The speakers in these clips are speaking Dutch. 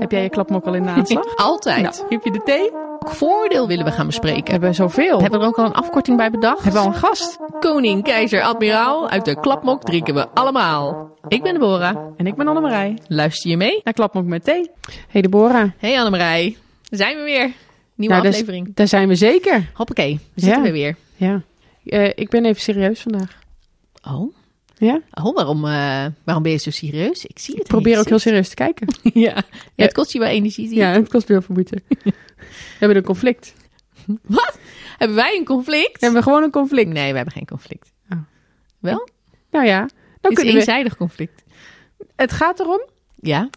Heb jij je klapmok al in de aanslag? Altijd. Nou, heb je de thee? Welk voordeel willen we gaan We bespreken? hebben zoveel. Hebben we er ook al een afkorting bij bedacht? Hebben we al een gast? Koning, keizer, admiraal, uit de klapmok drinken we allemaal. Ik ben Deborah. En ik ben Annemarij. Luister je mee? Naar Klapmok met thee. Hey Deborah. Hey Annemarij, daar zijn we weer. Nieuwe Nou, daar- aflevering. Daar zijn we zeker. Hoppakee, we zitten Ja. we weer. Ja. Eh, ik ben even serieus vandaag. Oh, Ja? oh waarom, eh, waarom ben je zo serieus? Ik zie het Ik probeer ook heel serieus te kijken. Ja. ja, het kost je wel energie. zie. Ja, het kost heel veel moeite. We hebben een conflict. Wat? Hebben wij een conflict? We hebben gewoon een conflict. Nee, we hebben geen conflict. Oh. Wel? Nou ja, dan Het is we... eenzijdig conflict. Het gaat erom Ja?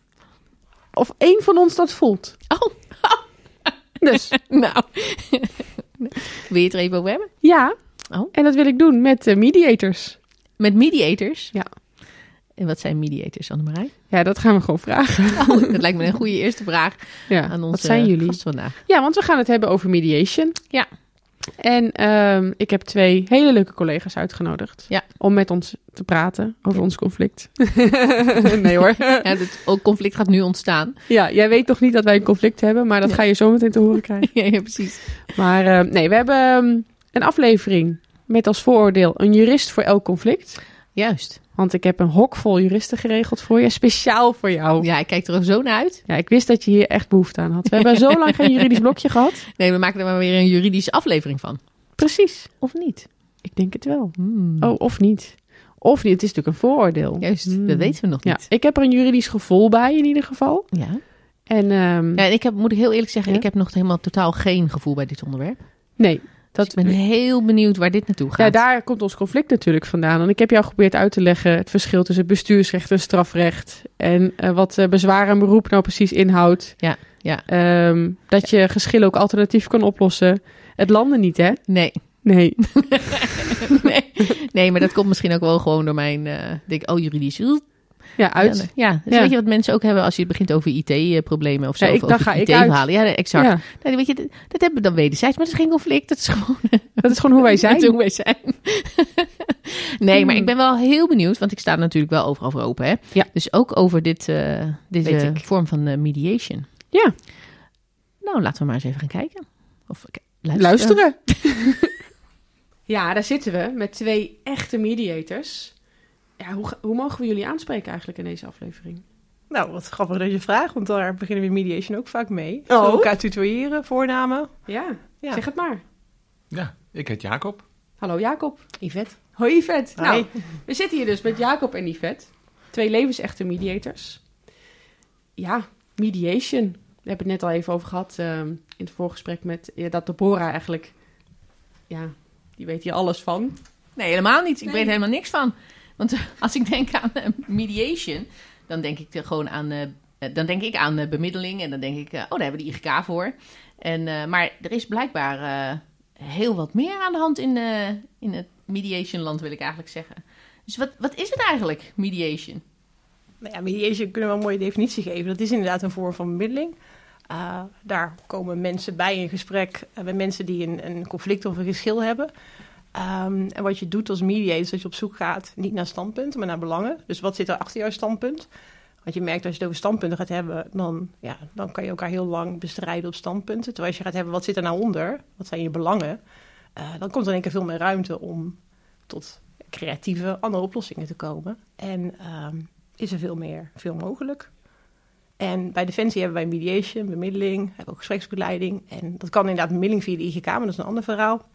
of één van ons dat voelt. Oh, Dus nou. Wil je het er even over hebben? ja, Oh. en dat wil ik doen met eh, mediators. Met mediators? Ja. En wat zijn mediators, Annemarij? Ja, dat gaan we gewoon vragen. Oh, dat lijkt me een goede eerste vraag Ja, aan onze wat zijn jullie? gast vandaag. Ja, want we gaan het hebben over mediation. Ja. En ehm, ik heb twee hele leuke collega's uitgenodigd. Ja. Om met ons te praten over ons conflict. nee hoor. Ja, het ook conflict gaat nu ontstaan. Ja, jij weet nog niet dat wij een conflict hebben, maar dat Ja. ga je zo meteen te horen krijgen. ja, precies. Maar eh, nee, we hebben ehm, een aflevering met als vooroordeel een jurist voor elk conflict. Juist. Want ik heb een hok vol juristen geregeld voor je, speciaal voor jou. Ja, ik kijk er zo naar uit. Ja, ik wist dat je hier echt behoefte aan had. We hebben zo lang geen juridisch blokje gehad. Nee, we maken er maar weer een juridische aflevering van. Precies. Of niet? Ik denk het wel. Hmm. Oh, of niet. Of niet. Het is natuurlijk een vooroordeel. Juist, Hmm. dat weten we nog Ja, niet. ik heb er een juridisch gevoel bij in ieder geval. Ja. En ehm, ja en ik heb, moet ik heel eerlijk zeggen, Ja? ik heb nog helemaal totaal geen gevoel bij dit onderwerp. nee, Dat dat, ik ben heel benieuwd waar dit naartoe gaat. ja, daar komt ons conflict natuurlijk vandaan. En ik heb jou geprobeerd uit te leggen het verschil tussen bestuursrecht en strafrecht. En eh, wat eh, bezwaar en beroep nou precies inhoudt. Ja, ja. Ehm, dat je geschillen ook alternatief kan oplossen. Het landen niet, hè? Nee. Nee. nee. nee, maar dat komt misschien ook wel gewoon door mijn... eh denk, oh, juridisch. Ja, uit. Ja, ja. Dus Ja. weet je wat mensen ook hebben als je begint over IT-problemen of zo? Ja, ik- of dan over ga ik IT-verhalen. Ja, exact. Nou, weet je, dat, dat hebben we dan wederzijds, maar dat is geen conflict. Dat is gewoon dat is gewoon hoe wij zijn. Hoe wij zijn. nee, maar ik ben wel heel benieuwd, want ik sta er natuurlijk wel overal voor open. Hè? Ja. Dus ook over dit, eh, deze ik. vorm van eh, mediation. Ja, Nou, laten we maar eens even gaan kijken. Of luisteren. luisteren. ja, daar zitten we met twee echte mediators. Ja, hoe, hoe mogen we jullie aanspreken eigenlijk in deze aflevering? Nou, wat grappig dat je vraagt, want daar beginnen we in mediation ook vaak mee. Oh. Elkaar tutoyeren, voornamen. Ja, Ja. zeg het maar. Ja, ik heet Jacob. Hallo Jacob. Yvette. Hoi Yvette. Hi. Nou, we zitten hier dus met Jacob en Yvette. Twee levensechte mediators. Ja, mediation. We hebben het net al even over gehad ehm, in het voorgesprek met ja, dat Deborah eigenlijk... Ja, die weet hier alles van. Nee, helemaal niet. Ik Nee. weet helemaal niks van. Want eh, als ik denk aan eh, mediation, dan denk ik er gewoon aan, eh, eh, dan denk ik aan eh, bemiddeling. En dan denk ik, eh, oh, daar hebben we de IGK voor. En, eh, maar er is blijkbaar eh, heel wat meer aan de hand in, eh, in het mediation land, wil ik eigenlijk zeggen. Dus wat, wat is het eigenlijk, mediation? Nou ja, mediation kunnen we een mooie definitie geven. Dat is inderdaad een vorm van bemiddeling. Daar komen mensen bij in gesprek uh, met mensen die een, een, conflict of een geschil hebben. Um, en wat je doet als mediator is dat je op zoek gaat niet naar standpunten, maar naar belangen. Dus wat zit er achter jouw standpunt? Want je merkt als je het over standpunten gaat hebben, dan, ja, dan kan je elkaar heel lang bestrijden op standpunten. Terwijl als je gaat hebben, wat zit er nou onder? Wat zijn je belangen? Uh, dan komt er in één keer veel meer ruimte om tot creatieve andere oplossingen te komen. En um, is er veel meer, veel mogelijk. En bij Defensie hebben wij mediation, bemiddeling, hebben ook gespreksbegeleiding. En dat kan inderdaad bemiddeling via de IGK, maar dat is een ander verhaal.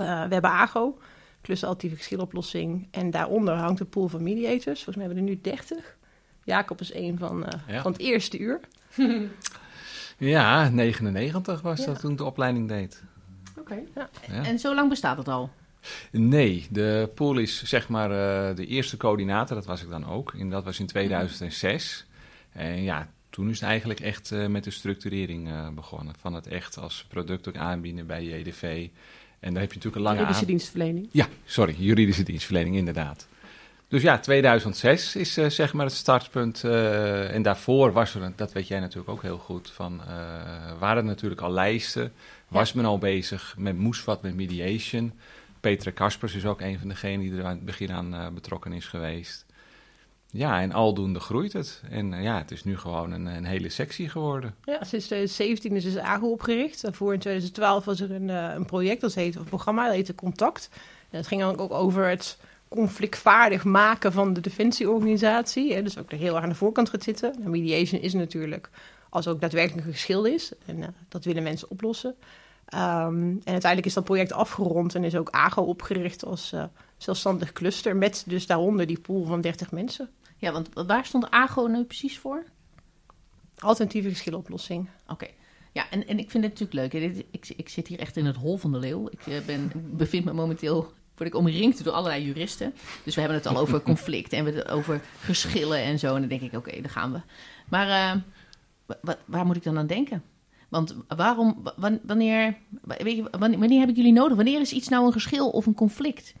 Uh, we hebben AGO, klussen alternatieve geschiloplossing. En daaronder hangt een pool van mediators. Volgens mij hebben we er nu 30. Jacob is een van, uh, ja. van het eerste uur. ja, 99 was Ja. dat toen ik de opleiding deed. Oké. Okay. Ja. Ja. En zo lang bestaat het al? Nee, de pool is zeg maar uh, de eerste coördinator, dat was ik dan ook. En dat was in 2006. En ja, toen is het eigenlijk echt uh, met de structurering uh, begonnen. Van het echt als product ook aanbieden bij JDV. En daar heb je natuurlijk een lange... Juridische dienstverlening. Ja, sorry, juridische dienstverlening, inderdaad. Dus ja, 2006 is uh, zeg maar het startpunt. Uh, en daarvoor was er, dat weet jij natuurlijk ook heel goed, van uh, waren er natuurlijk al lijsten. Was ja. men al bezig met moest wat met mediation. Petra Kaspers is ook een van degenen die er aan het begin aan betrokken is geweest. Ja, en aldoende groeit het. En eh, ja, het is nu gewoon een, een hele sectie geworden. Ja, sinds 2017 is dus AGO opgericht. Daarvoor in 2012 was er een, eh, een project, dat heette, een programma, dat heette Contact. En dat ging dan ook over het conflictvaardig maken van de defensieorganisatie. Dus ook er heel erg aan de voorkant gaat zitten. Nou, mediation is natuurlijk als ook daadwerkelijk een geschil is. En uh, dat willen mensen oplossen. Um, en uiteindelijk is dat project afgerond en is ook AGO opgericht als zelfstandig cluster. Met dus daaronder die pool van 30 mensen. Ja, want waar stond AGO nu precies voor? Alternatieve geschiloplossing. Oké. Okay. Ja, en, en ik vind het natuurlijk leuk. Ik, ik zit hier echt in het hol van de leeuw. Ik uh, ben, bevind me momenteel word ik omringd door allerlei juristen. Dus we hebben het al over conflict en we het over geschillen en zo. En dan denk ik, oké, okay, daar gaan we. Maar uh, waar moet ik dan aan denken? Want waarom, wanneer, weet je, wanneer heb ik jullie nodig? Wanneer is iets nou een geschil of een conflict?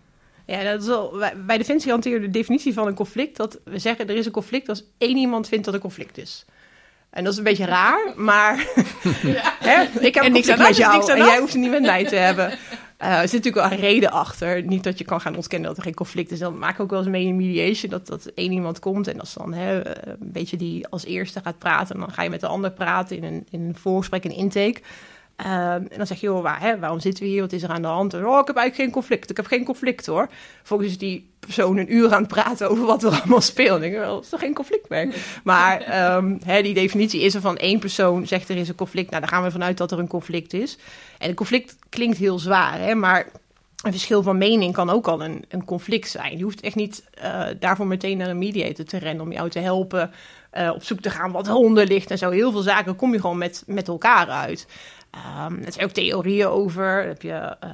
Ja, dat is wel, bij Defensie hanteren de definitie van een conflict dat we zeggen er is een conflict als één iemand vindt dat er conflict is. En dat is een beetje raar, maar ja. hè, ik heb en niks aan met jou en jij hoeft het niet met mij te hebben. Uh, er zit natuurlijk wel een reden achter. Niet dat je kan gaan ontkennen dat er geen conflict is. Dan maak ik ook wel eens mee in mediation dat, dat één iemand komt en als dan hè, een beetje die als eerste gaat praten. Dan ga je met de ander praten in een, in een voorgesprek, een intake. Um, en dan zeg je, joh, waar, hè, waarom zitten we hier? Wat is er aan de hand? Oh, ik heb eigenlijk geen conflict. Ik heb geen conflict hoor. Volgens die persoon een uur aan het praten over wat er allemaal speelt. Ik wel, is toch geen conflict meer? Maar um, hè, die definitie is er van één persoon zegt er is een conflict. Nou, daar gaan we vanuit dat er een conflict is. En een conflict klinkt heel zwaar, hè, maar een verschil van mening kan ook al een, een conflict zijn. Je hoeft echt niet uh, daarvoor meteen naar een mediator te rennen om jou te helpen. Uh, op zoek te gaan wat eronder ligt en zo. Heel veel zaken kom je gewoon met, met elkaar uit. Um, er zijn ook theorieën over. Dan heb je uh,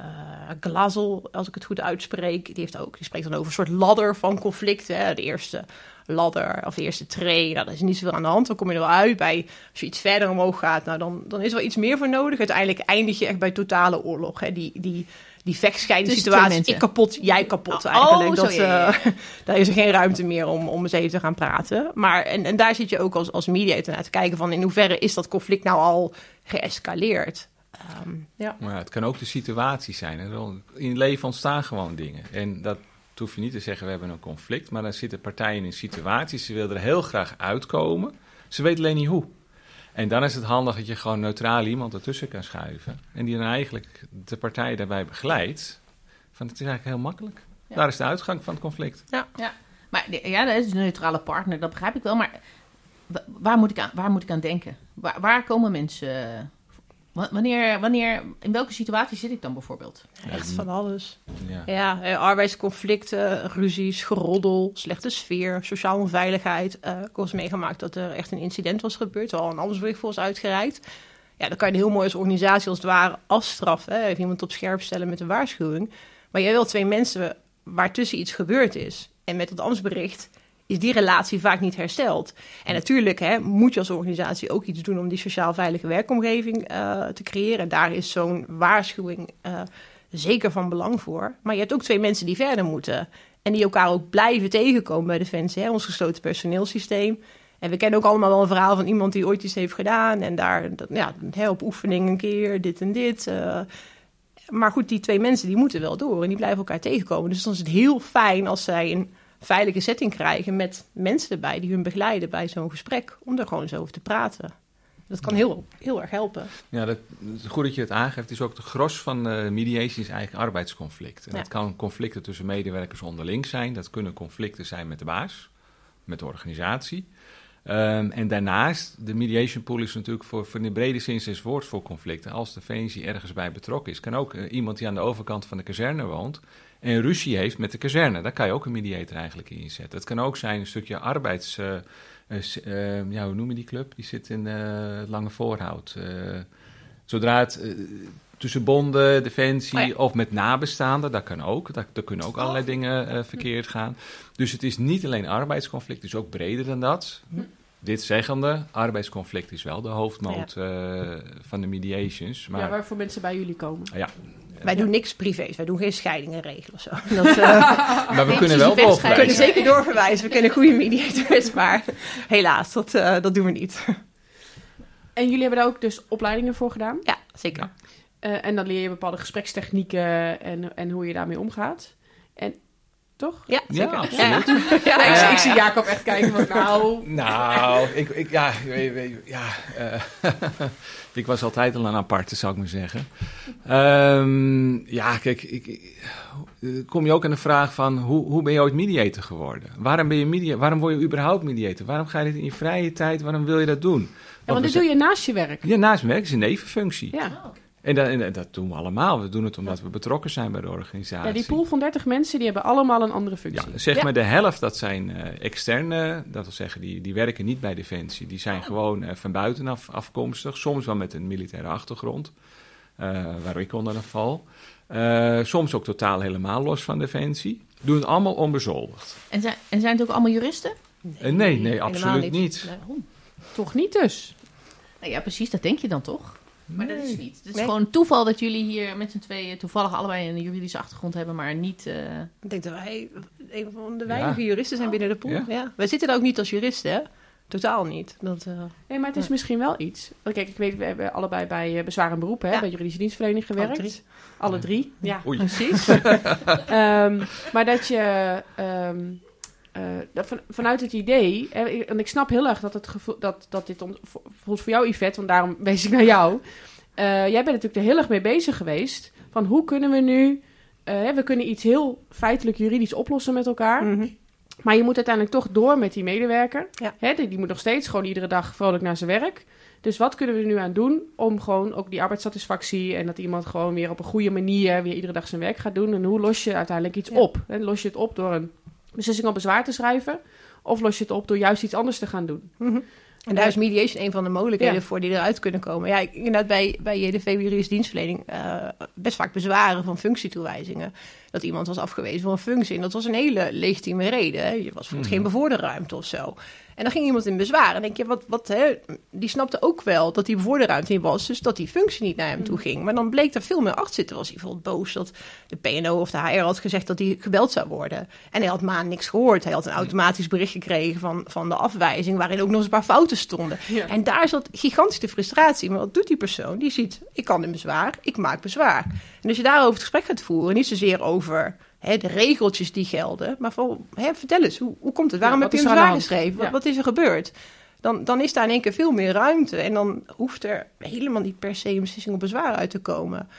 Glazel, als ik het goed uitspreek. Die, heeft ook, die spreekt dan over een soort ladder van conflicten. De eerste ladder of de eerste tree. Nou, daar is niet zoveel aan de hand. Dan kom je er wel uit bij. Als je iets verder omhoog gaat, nou, dan, dan is er wel iets meer voor nodig. Uiteindelijk eindig je echt bij totale oorlog. Hè. Die, die, die vechtscheidende situatie. Ik kapot, jij kapot oh, eigenlijk. Oh, dat, zo, ja, ja. Uh, daar is er geen ruimte meer om, om eens even te gaan praten. Maar en, en daar zit je ook als, als mediator naar te kijken van in hoeverre is dat conflict nou al geëscaleerd. Um, ja. Maar ja, het kan ook de situatie zijn. In het leven ontstaan gewoon dingen. En dat hoef je niet te zeggen, we hebben een conflict. Maar dan zitten partijen in situaties, ze willen er heel graag uitkomen. Ze weten alleen niet hoe. En dan is het handig dat je gewoon neutraal iemand ertussen kan schuiven. En die dan eigenlijk de partij daarbij begeleidt. Van het is eigenlijk heel makkelijk. Ja. Daar is de uitgang van het conflict. Ja, ja. maar ja, dat is een neutrale partner, dat begrijp ik wel. Maar waar moet ik aan, waar moet ik aan denken? Waar, waar komen mensen Wanneer, wanneer, in welke situatie zit ik dan bijvoorbeeld? Echt van alles. Ja, ja eh, arbeidsconflicten, ruzies, geroddel, slechte sfeer, sociale onveiligheid. Uh, ik was meegemaakt dat er echt een incident was gebeurd, terwijl een ambtsbericht voor was uitgereikt. Ja, dan kan je een heel mooi als organisatie als het ware afstraffen. Hè? Even iemand op scherp stellen met een waarschuwing. Maar jij wil twee mensen waartussen iets gebeurd is. En met het ambtsbericht is die relatie vaak niet hersteld. En natuurlijk hè, moet je als organisatie ook iets doen om die sociaal veilige werkomgeving uh, te creëren. Daar is zo'n waarschuwing uh, zeker van belang voor. Maar je hebt ook twee mensen die verder moeten. En die elkaar ook blijven tegenkomen bij Defensie, hè, ons gesloten personeelsysteem. En we kennen ook allemaal wel een verhaal van iemand die ooit iets heeft gedaan. En daar ja, op oefening een keer dit en dit. Uh, maar goed, die twee mensen die moeten wel door en die blijven elkaar tegenkomen. Dus dan is het heel fijn als zij een veilige setting krijgen met mensen erbij die hun begeleiden bij zo'n gesprek. Om er gewoon zo over te praten. Dat kan heel, heel erg helpen. Ja, dat, goed dat je het aangeeft. Het is ook de gros van uh, mediation is eigenlijk arbeidsconflict. En ja. dat kan conflicten tussen medewerkers onderling zijn. Dat kunnen conflicten zijn met de baas, met de organisatie. Um, en daarnaast, de mediation pool is natuurlijk voor, voor in de brede zin het woord voor conflicten. Als de VNC ergens bij betrokken is, kan ook uh, iemand die aan de overkant van de kazerne woont en ruzie heeft met de kazerne. Daar kan je ook een mediator eigenlijk in inzetten. Het kan ook zijn een stukje arbeids... Uh, uh, ja, hoe noem je die club? Die zit in het lange voorhoud. zodra het tussen bonden, defensie oh ja. of met nabestaanden, dat kan ook. Daar, daar kunnen ook allerlei dingen verkeerd gaan. Dus het is niet alleen arbeidsconflict, het is ook breder dan dat. Hm. Dit zeggende, arbeidsconflict is wel de hoofdmoot ja. van de mediations. Maar, ja, waarvoor mensen bij jullie komen. Ja, wij doen niks privés, wij doen geen scheidingen regelen of zo. Dat, uh, maar we kunnen wel doorverwijzen. We kunnen zeker doorverwijzen, we kunnen goede mediators, maar helaas, dat, uh, dat doen we niet. En jullie hebben daar ook dus opleidingen voor gedaan? Ja, zeker. Uh, en dan leer je bepaalde gesprekstechnieken en, en hoe je daarmee omgaat. En toch? Ja, Ja, zeker. absoluut. Ja. Ja, ik, Ja. ik zie Jacob echt kijken van, nou... Nou, ik, ik, ja, ja eh, ik was altijd al een aparte, zou ik maar zeggen. Ehm, ja, kijk, ik, ik- kom je ook aan de vraag van hoe, hoe ben je ooit mediator geworden? Waarom, ben je media, waarom word je überhaupt mediator? Waarom ga je dit in je vrije tijd, waarom wil je dat doen? Ja, want dit doe je naast je werk. Ja, naast mijn werk is een nevenfunctie. Ja. Oh. En, dat, en dat doen we allemaal. We doen het omdat we betrokken zijn bij de organisatie. ja, die pool van 30 mensen, die hebben allemaal een andere functie. Ja, zeg Ja. maar de helft, dat zijn eh, externe, dat wil zeggen, die, die werken niet bij Defensie. Die zijn gewoon eh, van buitenaf afkomstig, soms wel met een militaire achtergrond, eh, waar ik onder val. Eh, soms ook totaal helemaal los van Defensie. Doen het allemaal onbezoldigd. En zijn, en zijn het ook allemaal juristen? Nee, nee, absoluut niet. Nee. Waarom? Toch niet dus? Nou ja, precies, dat denk je dan toch? Maar dat is niet. Het is Nee. gewoon toeval dat jullie hier met z'n tweeën toevallig allebei een juridische achtergrond hebben, maar niet... eh, Ik denk dat wij een van de weinige juristen zijn binnen de pool. Ja. Ja. Wij zitten er ook niet als juristen, hè? Totaal niet. Dat, eh, Nee, maar het is misschien wel iets. Want Kijk, ik weet, we hebben allebei bij eh, bezwaar en beroep, hè, Ja. bij juridische dienstverlening gewerkt. Alle drie. Alle drie, ja, Oei. precies. Ehm, maar dat je... ehm, eh, dat van, vanuit het idee, hè, ik- en ik snap heel erg dat, het gevoel, dat, dat dit, om, voor, jou Yvette, want daarom wees ik naar jou. Eh, jij bent natuurlijk er heel erg mee bezig geweest, van hoe kunnen we nu, eh, we kunnen iets heel feitelijk juridisch oplossen met elkaar. mhm. Maar je moet uiteindelijk toch door met die medewerker. Ja. Hè, die, die moet nog steeds gewoon iedere dag vrolijk naar zijn werk. Dus wat kunnen we er nu aan doen om gewoon ook die arbeidssatisfactie... en dat iemand gewoon weer op een goede manier weer iedere dag zijn werk gaat doen... en hoe los je uiteindelijk iets Ja. op? Hè, los je het op door een beslissing op bezwaar te schrijven... of los je het op door juist iets anders te gaan doen? Mhm. En daar is mediation een van de mogelijkheden Ja. voor die eruit kunnen komen. Ja, ik, inderdaad, bij, bij JDV juridische dienstverlening eh, best vaak bezwaren van functietoewijzingen. Dat iemand was afgewezen voor een functie. En dat was een hele legitieme reden. Hè. Je was bijvoorbeeld geen bevorderruimte of zo. En dan ging iemand in bezwaar. En denk je, wat, wat, hè? die snapte ook wel dat die bevorderruimte niet was. Dus dat die functie niet naar hem toe ging. Maar dan bleek er veel meer achter zitten. Was hij bijvoorbeeld boos dat de PNO of de HR had gezegd dat hij gebeld zou worden. En hij had maand niks gehoord. Hij had een automatisch bericht gekregen van, van de afwijzing. Waarin ook nog eens een paar fouten stonden. Ja. En daar zat gigantische frustratie. Maar wat doet die persoon? Die ziet, ik kan in bezwaar, ik maak bezwaar. En als je daarover het gesprek gaat voeren, niet zozeer over hè, de regeltjes die gelden, maar van, hè, vertel eens, hoe, hoe komt het? Waarom Ja, heb je de hand? geschreven? Wat, Ja. wat is er gebeurd? Dan, dan is daar in één keer veel meer ruimte. En dan hoeft er helemaal niet per se een beslissing op bezwaar uit te komen.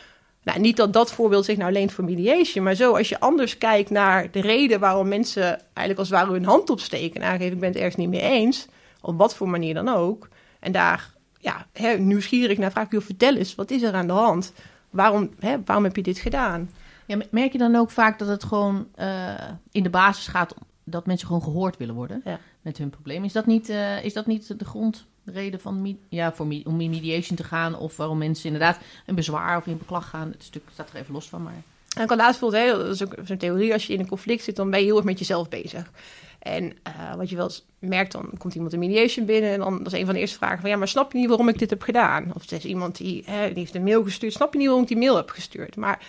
Nou, niet dat dat voorbeeld zich nou leent voor mediation, maar zo als je anders kijkt naar de reden waarom mensen eigenlijk als het ware hun hand opsteken en aangeven ik ben het ergens niet mee eens, op wat voor manier dan ook. En daar ja, hè, nieuwsgierig naar vraag ik, joh, vertel eens, wat is er aan de hand? Waarom, hè, waarom heb je dit gedaan? Ja, merk je dan ook vaak dat het gewoon eh, in de basis gaat dat mensen gewoon gehoord willen worden Ja. met hun probleem? Is dat niet, eh, is dat niet de grondreden van ja, voor om in mediation te gaan of waarom mensen inderdaad een bezwaar of in beklag gaan? Het stuk staat er even los van, maar En ik had laatst bijvoorbeeld, hè, dat is ook zo'n theorie, als je in een conflict zit, dan ben je heel erg met jezelf bezig. En eh, wat je wel eens merkt, dan komt iemand in mediation binnen en dan dat is een van de eerste vragen van, ja, maar snap je niet waarom ik dit heb gedaan? Of is iemand die, hè, die heeft een mail gestuurd, snap je niet waarom ik die mail heb gestuurd? Maar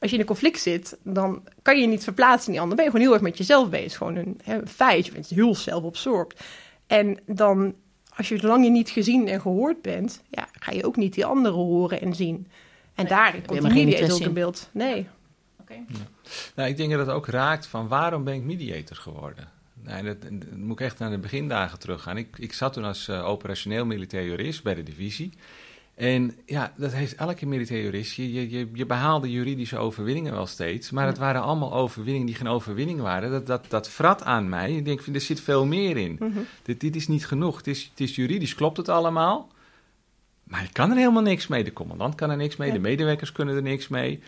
als je in een conflict zit, dan kan je je niet verplaatsen in die ander. Dan ben je gewoon heel erg met jezelf bezig. Gewoon een, hè, een feit, je bent heel zelfabsorbt. En dan, als je zolang je niet gezien en gehoord bent, ja, ga je ook niet die anderen horen en zien. En Nee, daar heb je komt geen mediator ook in beeld. Nee. oké. Nou, ik denk dat het ook raakt van waarom ben ik mediator geworden? Nee, dat, dat moet ik echt naar de begindagen teruggaan. Ik, ik zat toen als eh, operationeel militair jurist bij de divisie. En ja, dat heeft elke militair jurist. Je, je, je, behaalde juridische overwinningen wel steeds. Maar het waren allemaal overwinningen die geen overwinning waren. Dat, dat, dat vrat aan mij. Ik denk, er zit veel meer in. Mhm. Dit, dit is niet genoeg. Het is, het is juridisch, klopt het allemaal. Maar ik kan er helemaal niks mee. De commandant kan er niks mee. Ja. De medewerkers kunnen er niks mee.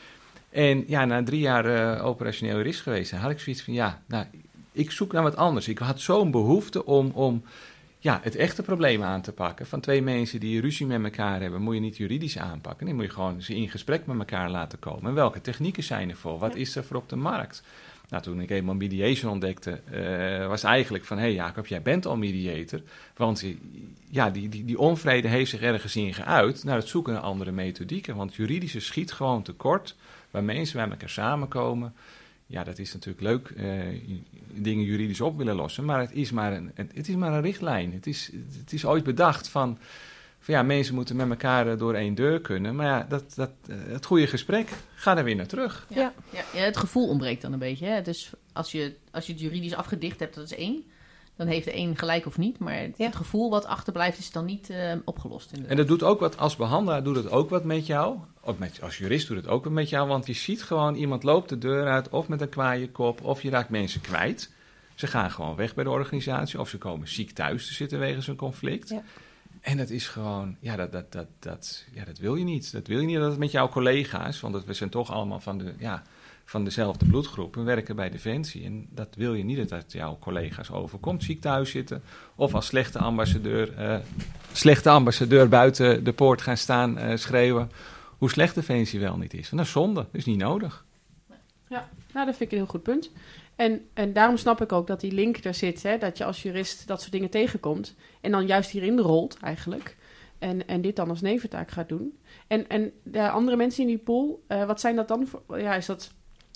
En ja, na drie jaar eh, operationeel jurist geweest, had ik zoiets van, ja, nou, ik zoek naar wat anders. Ik had zo'n behoefte om, om ja, het echte probleem aan te pakken. Van twee mensen die ruzie met elkaar hebben, moet je niet juridisch aanpakken. Dan moet je gewoon ze in gesprek met elkaar laten komen. En welke technieken zijn er voor? Wat Ja. is er voor op de markt? Nou, toen ik eenmaal mediation ontdekte, eh, was eigenlijk van... hé hey Jacob, jij bent al mediator. Want eh, ja, die, die, die onvrede heeft zich ergens in geuit... naar het zoeken naar andere methodieken. Want juridische schiet gewoon tekort... waar mensen bij elkaar samenkomen. Ja, dat is natuurlijk leuk, eh, dingen juridisch op willen lossen... maar het is maar een, het, is maar een richtlijn. Het is, het is ooit bedacht van... van ja, mensen moeten met elkaar eh, door één deur kunnen. Maar ja, dat, dat, eh, het goede gesprek, ga er weer naar terug. Ja. Ja, ja, het gevoel ontbreekt dan een beetje. Hè? Dus als je, als je het juridisch afgedicht hebt, dat is één. Dan heeft de een gelijk of niet. Maar Ja. het gevoel wat achterblijft is dan niet eh, opgelost. inderdaad. En dat doet ook wat, als behandelaar doet het ook wat met jou. Of met, als jurist doet het ook wat met jou. Want je ziet gewoon, iemand loopt de deur uit of met een kwaaie kop. Of je raakt mensen kwijt. Ze gaan gewoon weg bij de organisatie. Of ze komen ziek thuis te zitten wegens een conflict. Ja. En dat is gewoon, ja dat, dat, dat, dat, ja, dat wil je niet. Dat wil je niet dat het met jouw collega's, want dat, we zijn toch allemaal van, de, ja, van dezelfde bloedgroep. We werken bij Defensie. En dat wil je niet dat jouw collega's overkomt. Ziek thuis zitten. Of als slechte ambassadeur, eh, slechte ambassadeur buiten de poort gaan staan eh, schreeuwen. Hoe slecht Defensie wel niet is. Want dat is zonde. Dat is niet nodig. Nou, dat vind ik een heel goed punt. En, en daarom snap ik ook dat die link er zit, hè, dat je als jurist dat soort dingen tegenkomt. En dan juist hierin rolt eigenlijk. En, en dit dan als neventaak gaat doen. En, en de andere mensen in die pool, eh, wat zijn dat dan voor? Ja, is dat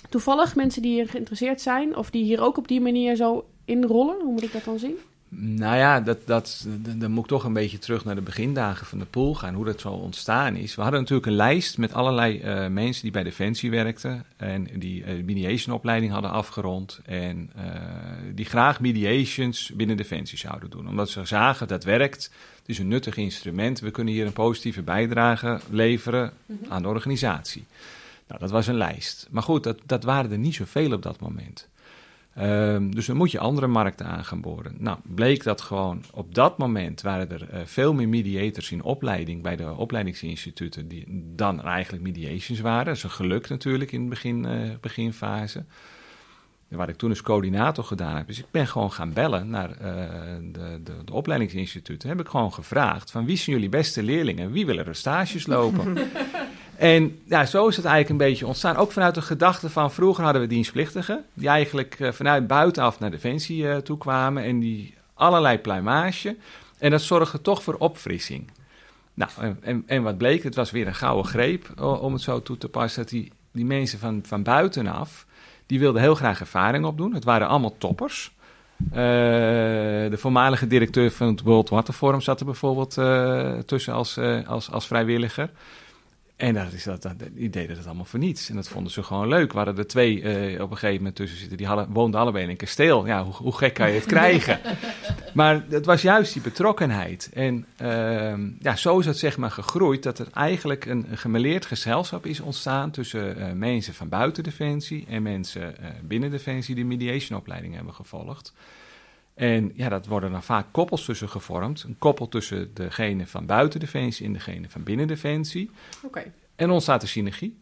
toevallig mensen die hier geïnteresseerd zijn? Of die hier ook op die manier zo inrollen? Hoe moet ik dat dan zien? Nou ja, dat, dat, dan- moet ik toch een beetje terug naar de begindagen van de pool gaan, hoe dat zo ontstaan is. We hadden natuurlijk een lijst met allerlei eh, mensen die bij Defensie werkten en die eh, mediation-opleiding hadden afgerond en eh, die graag mediations binnen Defensie zouden doen. Omdat ze zagen dat werkt, het is een nuttig instrument, we kunnen hier een positieve bijdrage leveren aan de organisatie. Nou, dat was een lijst. Maar goed, dat, dat waren er niet zoveel op dat moment. Ehm, dus dan moet je andere markten aan gaan boren. Nou, bleek dat gewoon op dat moment waren er eh, veel meer mediators in opleiding bij de opleidingsinstituten die dan er eigenlijk mediations waren. Dat is een geluk natuurlijk in de begin, eh, beginfase. Wat ik toen als coördinator gedaan heb, is ik ben gewoon gaan bellen naar eh, de, de, de opleidingsinstituten. Heb ik gewoon gevraagd van wie zijn jullie beste leerlingen? Wie willen er stages lopen? En ja, zo is het eigenlijk een beetje ontstaan. Ook vanuit de gedachte van vroeger hadden we dienstplichtigen. Die eigenlijk eh, vanuit buitenaf naar Defensie eh toe kwamen. En die allerlei pluimage. En dat zorgde toch voor opfrissing. Nou, en, en, wat bleek? Het was weer een gouden greep, om het zo toe te passen. Dat die, die mensen van, van buitenaf, die wilden heel graag ervaring opdoen. Het waren allemaal toppers. Eh, de voormalige directeur van het World Water Forum zat er bijvoorbeeld tussen als, als, als vrijwilliger. En dat is dat, dat, die deden het allemaal voor niets. En dat vonden ze gewoon leuk. We hadden er twee eh, op een gegeven moment tussen zitten. Die hadden, woonden allebei in een kasteel. Ja, hoe, hoe gek kan je het krijgen? maar het was juist die betrokkenheid. En ehm, ja, zo is het zeg maar gegroeid dat er eigenlijk een, een gemeleerd gezelschap is ontstaan tussen eh, mensen van buiten Defensie en mensen eh, binnen Defensie die mediationopleiding hebben gevolgd. En ja, dat worden dan vaak koppels tussen gevormd. Een koppel tussen degene van buiten Defensie en degene van binnen Defensie. Oké. En ontstaat er synergie.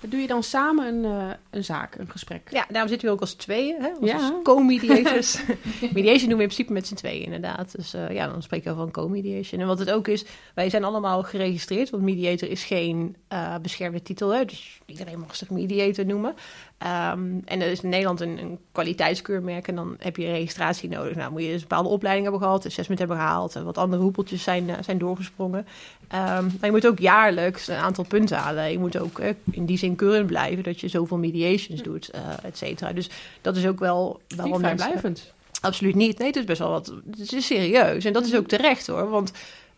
Doe je dan samen een, eh, een zaak, een gesprek? Ja, daarom zitten we ook als tweeën, hè? Als Ja. co-mediators. Mediation doen we in principe met z'n tweeën, inderdaad. Dus eh, ja, dan spreken we van co-mediation. En wat het ook is, wij zijn allemaal geregistreerd, want mediator is geen eh, beschermde titel. Hè? Dus iedereen mag zich mediator noemen. Ehm, en er is in Nederland een, een kwaliteitskeurmerk en dan heb je registratie nodig. Nou, moet je dus een bepaalde opleiding hebben gehad, assessment hebben gehaald en wat andere hoepeltjes zijn, eh, zijn doorgesprongen. Ehm, maar je moet ook jaarlijks een aantal punten halen. Je moet ook eh, in die zin current blijven dat je zoveel mediations doet, eh et cetera. Dus dat is ook wel Niet waarom mensen... vrijblijvend. Absoluut niet. Nee, het is best wel wat. Het is serieus. En dat is ook terecht hoor. Want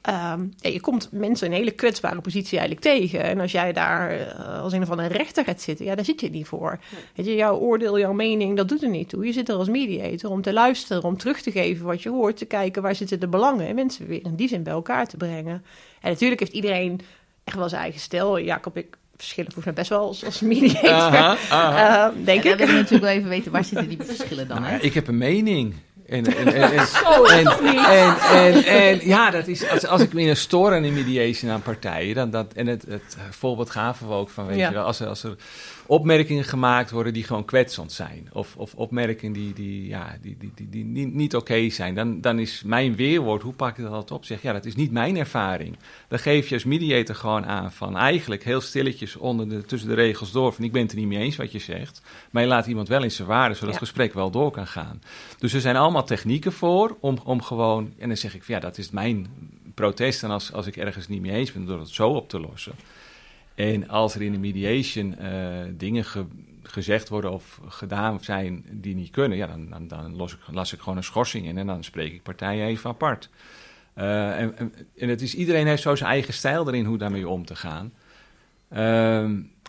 ehm, ja, je komt mensen in een hele kwetsbare positie eigenlijk tegen. En als jij daar eh, als een of andere rechter gaat zitten, ja, daar zit je niet voor. Weet je, jouw oordeel, jouw mening, dat doet er niet toe. Je zit er als mediator om te luisteren, om terug te geven wat je hoort, te kijken waar zitten de belangen en mensen weer in die zin bij elkaar te brengen. En natuurlijk heeft iedereen echt wel zijn eigen stijl. Jacob, ik verschillen volgens mij best wel als, als mediator. Aha, aha. Eh, denk en ik. dan willen we natuurlijk wel even weten, waar zitten die verschillen dan? Nou Hè? ik heb een mening. En, en, en, en, en, en, en, en ja, dat is, als, als ik me in een store en in mediation aan partijen, dan dat, en het, het voorbeeld gaven we ook van, weet Ja. je wel, als er, als er opmerkingen gemaakt worden die gewoon kwetsend zijn, of, of opmerkingen die, die, ja, die, die, die, die niet, niet oké zijn, dan, dan is mijn weerwoord, hoe pak ik dat altijd op? Zeg, ja, dat is niet mijn ervaring. Dan geef je als mediator gewoon aan van eigenlijk heel stilletjes onder de, tussen de regels door, van ik ben het er niet mee eens wat je zegt, maar je laat iemand wel in zijn waarde, zodat Ja. het gesprek wel door kan gaan. Dus er zijn allemaal technieken voor om, om gewoon, en dan zeg ik van ja, dat is mijn protest en als, als ik ergens niet mee eens ben, door het zo op te lossen. En als er in de mediation eh, dingen ge- gezegd worden of gedaan zijn die niet kunnen, ja, dan, dan, dan los ik, las ik gewoon een schorsing in en dan spreek ik partijen even apart. Eh, en, en, en het is, iedereen heeft zo zijn eigen stijl erin hoe daarmee om te gaan. Ehm,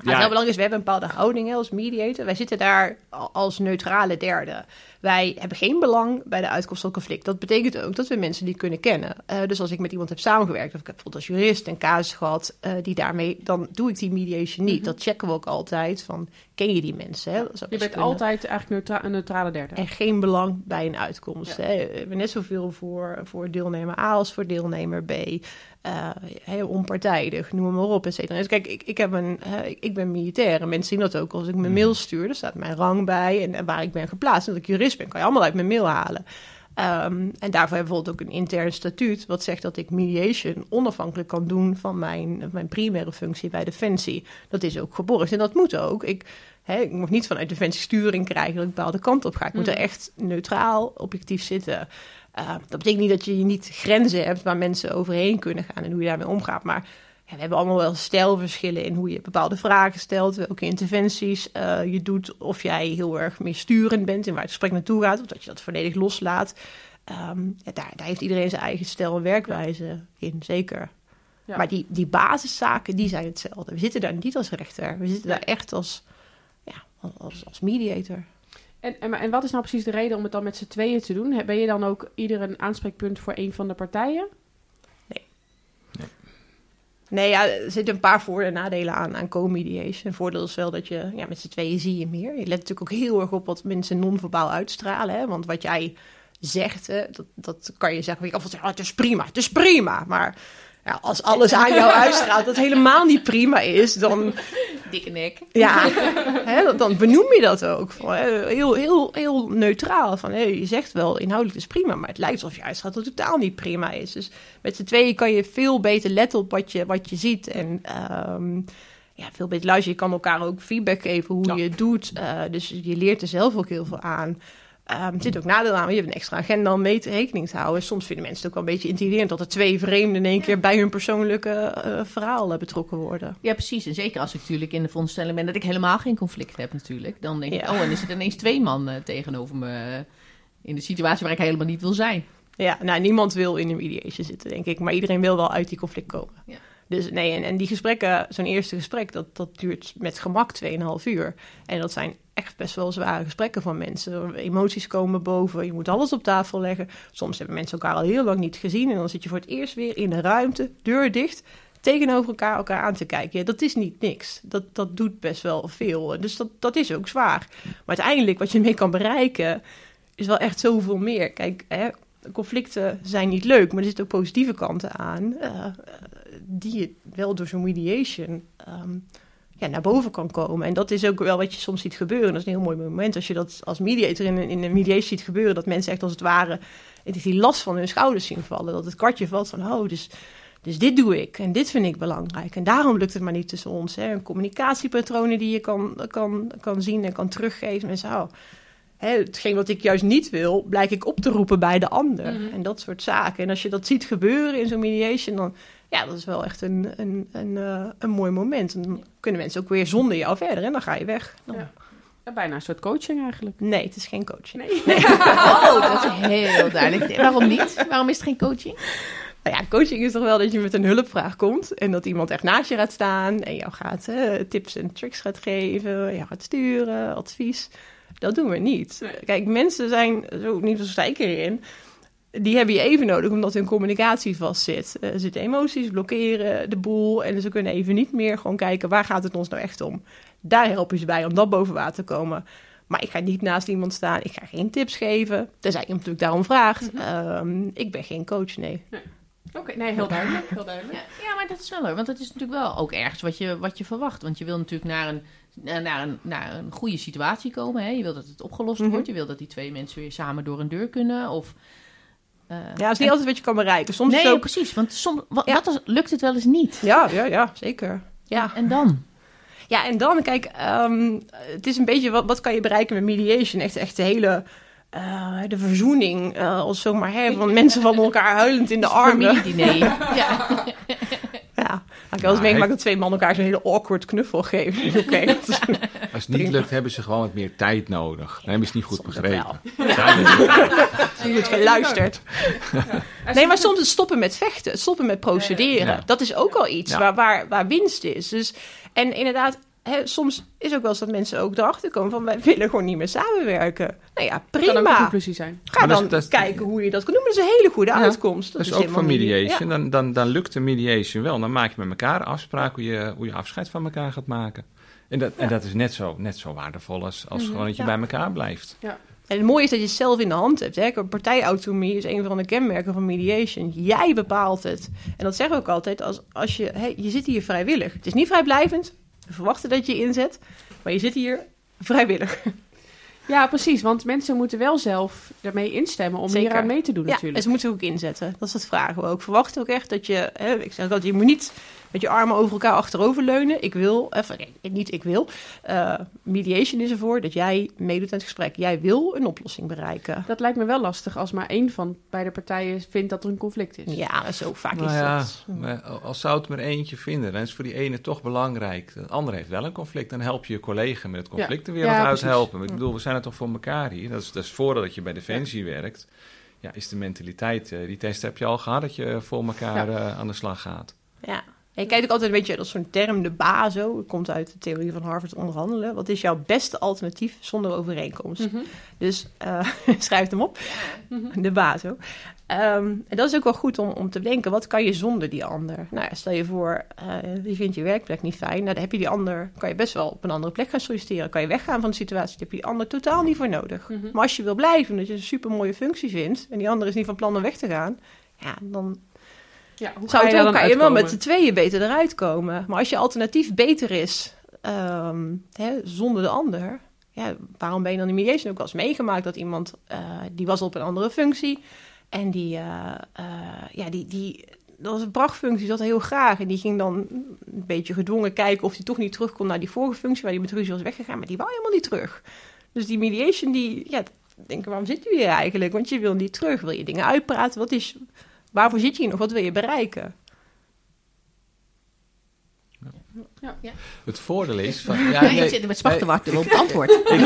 Ja. heel belangrijk is, we hebben een bepaalde houding als mediator. Wij zitten daar als neutrale derde. Wij hebben geen belang bij de uitkomst van conflict. Dat betekent ook dat we mensen die kunnen kennen. Uh, dus als ik met iemand heb samengewerkt, of ik heb bijvoorbeeld als jurist een casus gehad, uh, die daarmee, dan doe ik die mediation niet. Mm -hmm. Dat checken we ook altijd. Van, ken je die mensen? Hè? je bent altijd eigenlijk neutra een neutrale derde. En geen belang bij een uitkomst. Ja. Hè? We hebben net zoveel voor, voor deelnemer A als voor deelnemer B. Uh, heel onpartijdig, noem maar op, et cetera. Dus kijk, ik, ik, heb een, uh, ik ben militair en mensen zien dat ook als ik mijn mail stuur. Er staat mijn rang bij en, en waar ik ben geplaatst. En dat ik jurist ben, kan je allemaal uit mijn mail halen. Um, en daarvoor hebben we bijvoorbeeld ook een intern statuut... wat zegt dat ik mediation onafhankelijk kan doen... van mijn, mijn primaire functie bij Defensie. Dat is ook geborgd en dat moet ook. Ik, hè, ik mag niet vanuit Defensie sturing krijgen... dat ik bepaalde kant op ga. Ik moet er echt neutraal, objectief zitten... Uh, dat betekent niet dat je niet grenzen hebt waar mensen overheen kunnen gaan en hoe je daarmee omgaat. Maar ja, we hebben allemaal wel stijlverschillen in hoe je bepaalde vragen stelt, welke interventies uh, je doet. Of jij heel erg meer sturend bent in waar het gesprek naartoe gaat, of dat je dat volledig loslaat. Um, ja, daar, daar, heeft iedereen zijn eigen stijl en werkwijze in, zeker. Ja. Maar die, die basiszaken, die zijn hetzelfde. We zitten daar niet als rechter, we zitten daar echt als, ja, als, als mediator. En, en, en, wat is nou precies de reden om het dan met z'n tweeën te doen? Ben je dan ook ieder een aanspreekpunt voor een van de partijen? Nee. Ja, er zitten een paar voor- en nadelen aan, aan co-mediation. Een voordeel is wel dat je ja, met z'n tweeën zie je meer. Je let natuurlijk ook heel erg op wat mensen non-verbaal uitstralen. Hè? Want wat jij zegt, dat, dat kan je zeggen. Kan zeggen, oh, het is prima, het is prima. Maar ja, als alles aan jou uitstraalt dat helemaal niet prima is, dan... Dikke nek. Ja, hè, dan benoem je dat ook. Van, heel, heel, heel neutraal. Van, hè, je zegt wel, inhoudelijk is prima, maar het lijkt alsof je uitstraalt dat het totaal niet prima is. Dus met z'n tweeën kan je veel beter letten op wat je, wat je ziet. En um, ja, veel beter luisteren. Je kan elkaar ook feedback geven hoe ja. je het doet. Uh, dus je leert er zelf ook heel veel aan. Um, er zit ook nadeel aan, je hebt een extra agenda om mee te rekening te houden. Soms vinden mensen het ook wel een beetje intimiderend dat er twee vreemden in één keer bij hun persoonlijke uh, verhaal uh, betrokken worden. Ja, precies. En zeker als ik natuurlijk in de vondstelling ben dat ik helemaal geen conflict heb natuurlijk. Dan denk ik, ja. oh, en is er ineens twee man uh, tegenover me in de situatie waar ik helemaal niet wil zijn. Ja, nou, niemand wil in een mediation zitten, denk ik. Maar iedereen wil wel uit die conflict komen. Ja. Dus nee, en, en die gesprekken, zo'n eerste gesprek, dat, dat duurt met gemak 2,5 uur. En dat zijn echt best wel zware gesprekken van mensen. Emoties komen boven, je moet alles op tafel leggen. Soms hebben mensen elkaar al heel lang niet gezien. En dan zit je voor het eerst weer in een ruimte, deur dicht, tegenover elkaar elkaar aan te kijken. Dat is niet niks. Dat, dat doet best wel veel. Dus dat, dat is ook zwaar. Maar uiteindelijk, wat je mee kan bereiken, is wel echt zoveel meer. Kijk, hè, conflicten zijn niet leuk, maar er zitten ook positieve kanten aan. Uh, die je wel door zo'n mediation um, ja, naar boven kan komen. En dat is ook wel wat je soms ziet gebeuren. Dat is een heel mooi moment als je dat als mediator in een, in een mediation ziet gebeuren. Dat mensen echt als het ware die last van hun schouders zien vallen. Dat het kwartje valt van, oh, dus, dus dit doe ik en dit vind ik belangrijk. En daarom lukt het maar niet tussen ons. Hè. Communicatiepatronen die je kan, kan, kan zien en kan teruggeven. Mensen, oh, hè, hetgeen wat ik juist niet wil, blijk ik op te roepen bij de ander. Mm -hmm. En dat soort zaken. En als je dat ziet gebeuren in zo'n mediation, dan ja, dat is wel echt een, een, een, uh, een mooi moment. En dan kunnen mensen ook weer zonder jou verder en dan ga je weg. Dan... Ja. Ja, bijna een soort coaching eigenlijk. Nee, het is geen coaching. Nee. nee. Oh, dat is heel duidelijk. Waarom niet? Waarom is het geen coaching? Nou ja, coaching is toch wel dat je met een hulpvraag komt en dat iemand echt naast je gaat staan en jou gaat uh, tips en tricks gaat geven, jou gaat sturen, advies. Dat doen we niet. Nee. Kijk, mensen zijn zo niet zo zeker in die hebben je even nodig omdat hun communicatie vastzit. Uh, er zitten emoties, blokkeren de boel. En ze kunnen even niet meer gewoon kijken waar gaat het ons nou echt om. Daar help je ze bij om dat boven water te komen. Maar ik ga niet naast iemand staan. Ik ga geen tips geven. Tenzij iemand natuurlijk daarom vraagt. Mm -hmm. um, ik ben geen coach, nee. nee. Oké, okay, nee, heel duidelijk. Heel duidelijk. Ja, ja, maar dat is wel leuk. Want dat is natuurlijk wel ook ergens wat je, wat je verwacht. Want je wil natuurlijk naar een, naar een, naar een goede situatie komen. Hè? Je wil dat het opgelost mm -hmm. wordt. Je wil dat die twee mensen weer samen door een deur kunnen. Of uh, ja, dat is niet en... altijd wat je kan bereiken. Soms nee, is ook... precies. Want soms, wat, ja. wat als, lukt het wel eens niet? Ja, ja, ja zeker. Ja. En, en dan? Ja, en dan, kijk, um, het is een beetje, wat, wat kan je bereiken met mediation? Echt, echt de hele, uh, de verzoening, uh, als zomaar, hè, van mensen van elkaar huilend in de armen. Familiediner. ja. ja. Ik wel eens meegemaakt dat twee mannen elkaar zo'n hele awkward knuffel geven. Oké. Okay, Als het niet lukt, hebben ze gewoon wat meer tijd nodig. Dan hebben ze het niet goed begrepen. Je hebt geluisterd. Nee, maar soms het stoppen met vechten, stoppen met procederen. Ja. Dat is ook al iets waar, waar, waar winst is. Dus, en inderdaad, hè, soms is ook wel eens dat mensen ook erachter komen van wij willen gewoon niet meer samenwerken. Nou ja, Kan ook een prima. conclusie zijn. Ga Maar dat dan is- dat is- kijken hoe je dat kan doen. Maar dat is een hele goede Ja, uitkomst. Dat is ook van mediation. Dan, dan, dan lukt de mediation wel. Dan maak je met elkaar afspraken hoe je, hoe je afscheid van elkaar gaat maken. En dat, en dat is net zo, net zo waardevol als, als Mhm, gewoon dat je ja. bij elkaar blijft. En het mooie is dat je het zelf in de hand hebt. Hè? Partijautonomie is een van de kenmerken van mediation. Jij bepaalt het. En dat zeggen we ook altijd. Als, als je, hè, je zit hier vrijwillig. Het is niet vrijblijvend. Verwachten dat je je inzet. Maar je zit hier vrijwillig. Ja, precies. Want mensen moeten wel zelf ermee instemmen om Zeker. hier aan mee te doen Ja, en natuurlijk. ze moeten ook inzetten. Dat is het vragen we ook. Verwachten ook echt dat je... Hè, ik zeg dat je moet niet met je armen over elkaar achterover leunen. Ik wil... Even, nee, niet ik wil. Eh, mediation is ervoor dat jij meedoet aan het gesprek. Jij wil een oplossing bereiken. Dat lijkt me wel lastig als maar één van beide partijen vindt dat er een conflict is. Ja, zo vaak Nou is ja, dat. maar als zou het maar eentje vinden, dan is het voor die ene toch belangrijk. De andere heeft wel een conflict. Dan help je je collega met het conflict er weer Ja, wat uit precies. helpen. Ik bedoel, we zijn er toch voor elkaar hier. Dat is, dat is voordat je bij Defensie werkt. Ja, is de mentaliteit, eh, die test heb je al gehad, dat je voor elkaar eh, aan de slag gaat. Ja. Je kijkt ook altijd een beetje, dat is zo'n term, de BASO. Dat komt uit de theorie van Harvard onderhandelen. Wat is jouw beste alternatief zonder overeenkomst? Mhm. Dus eh, schrijf hem op, de BASO. Ehm, en dat is ook wel goed om, om te denken, wat kan je zonder die ander? Nou ja, stel je voor, eh je vindt je werkplek niet fijn. Nou, dan heb je die ander, kan je best wel op een andere plek gaan solliciteren. Kan je weggaan van de situatie, daar heb je die ander totaal niet voor nodig. Mhm. Maar als je wil blijven, omdat je een super mooie functie vindt... en die ander is niet van plan om weg te gaan... ja, dan Ja, hoe zou ga je kan je wel met z'n tweeën beter eruit komen. Maar als je alternatief beter is ehm, hè, zonder de ander... Ja, waarom ben je dan in mediation ook wel eens meegemaakt dat iemand... eh, die was op een andere functie en die... eh, eh, ja, die, die dat was een prachtfunctie, zat heel graag. En die ging dan een beetje gedwongen kijken of hij toch niet terug kon naar die vorige functie waar hij met ruzie was weggegaan. Maar die wou helemaal niet terug. Dus die mediation, die, ja, denken, waarom zit u hier eigenlijk? Want je wil niet terug. Wil je dingen uitpraten? Wat is, waarvoor zit je hier nog? Wat wil je bereiken? Het voordeel is... Van, Ja, ja, nee, ik zit er met op het antwoord. ik, ik,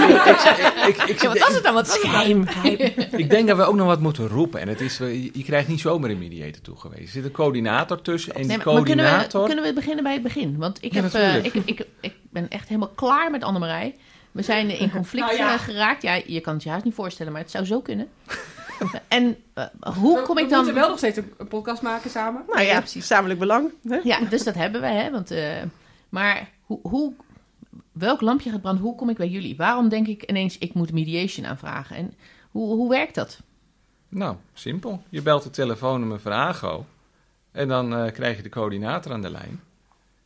ik, ik, Ja, wat was het dan? Wat? Geheim. Ik denk dat we ook nog wat moeten roepen. En het is, je, je krijgt niet zomaar een mediator toegewezen. Er zit een coördinator tussen. En Nee, die maar kunnen, we, coördinator... kunnen we beginnen bij het begin? Want ik, Ja, heb, eh, ik, ik, ik ben echt helemaal klaar met Annemarij. We zijn in conflict Nou ja. eh, geraakt. Ja, je kan het je haast niet voorstellen, maar het zou zo kunnen. En eh, hoe We- kom ik we dan... moeten wel nog steeds een, podcast maken samen. Nou ja, precies. Gezamenlijk belang. Hè? Ja, dus dat hebben we, hè. Want, eh, maar hoe, hoe, welk lampje gaat branden? Hoe kom ik bij jullie? Waarom denk ik ineens, ik moet mediation aanvragen? En hoe, hoe werkt dat? Nou, simpel. Je belt het telefoonnummer van AGO. En dan eh, krijg je de coördinator aan de lijn.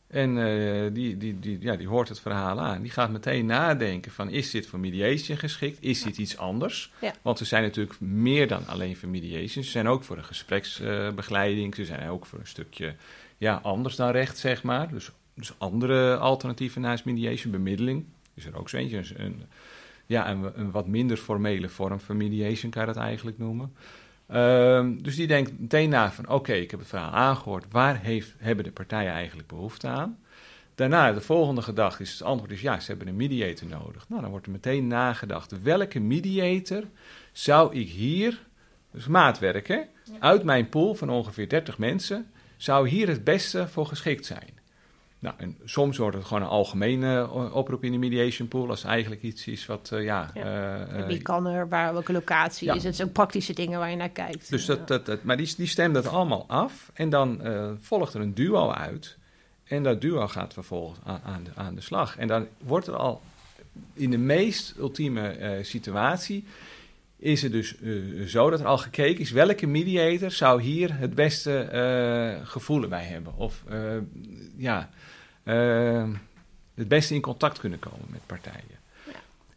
En eh, die, die, die, ja, die hoort het verhaal aan. Die gaat meteen nadenken van, is dit voor mediation geschikt? Is dit iets anders? Ja. Want ze zijn natuurlijk meer dan alleen voor mediation. Ze zijn ook voor een gespreksbegeleiding. ze zijn ook voor een stukje ja, anders dan recht, zeg maar. Dus, dus andere alternatieven naast mediation, bemiddeling. Is er ook zo eentje. Een, een- ja, een, een wat minder formele vorm van mediation kan je dat eigenlijk noemen. Ehm, dus die denkt meteen na van, oké, ik heb het verhaal aangehoord. Waar heeft, hebben de partijen eigenlijk behoefte aan? Daarna, de volgende gedachte is, het antwoord is ja, ze hebben een mediator nodig. Nou, dan wordt er meteen nagedacht, welke mediator zou ik hier, dus maatwerk hè, uit mijn pool van ongeveer 30 mensen, zou hier het beste voor geschikt zijn? Nou, en soms wordt het gewoon een algemene eh, oproep in de mediation pool, als eigenlijk iets is wat, eh, ja... Ja. eh, Wie kan er, waar, welke locatie Ja. is het? zijn praktische dingen waar je naar kijkt. dus dat, dat, dat, maar die, die stemt dat allemaal af en dan volgt er een duo uit. En dat duo gaat vervolgens aan, aan, de, aan de slag. En dan wordt er al in de meest ultieme situatie... is het dus eh, zo dat er al gekeken is... welke mediator zou hier het beste eh gevoelen bij hebben. Of eh, ja, het beste in contact kunnen komen met partijen.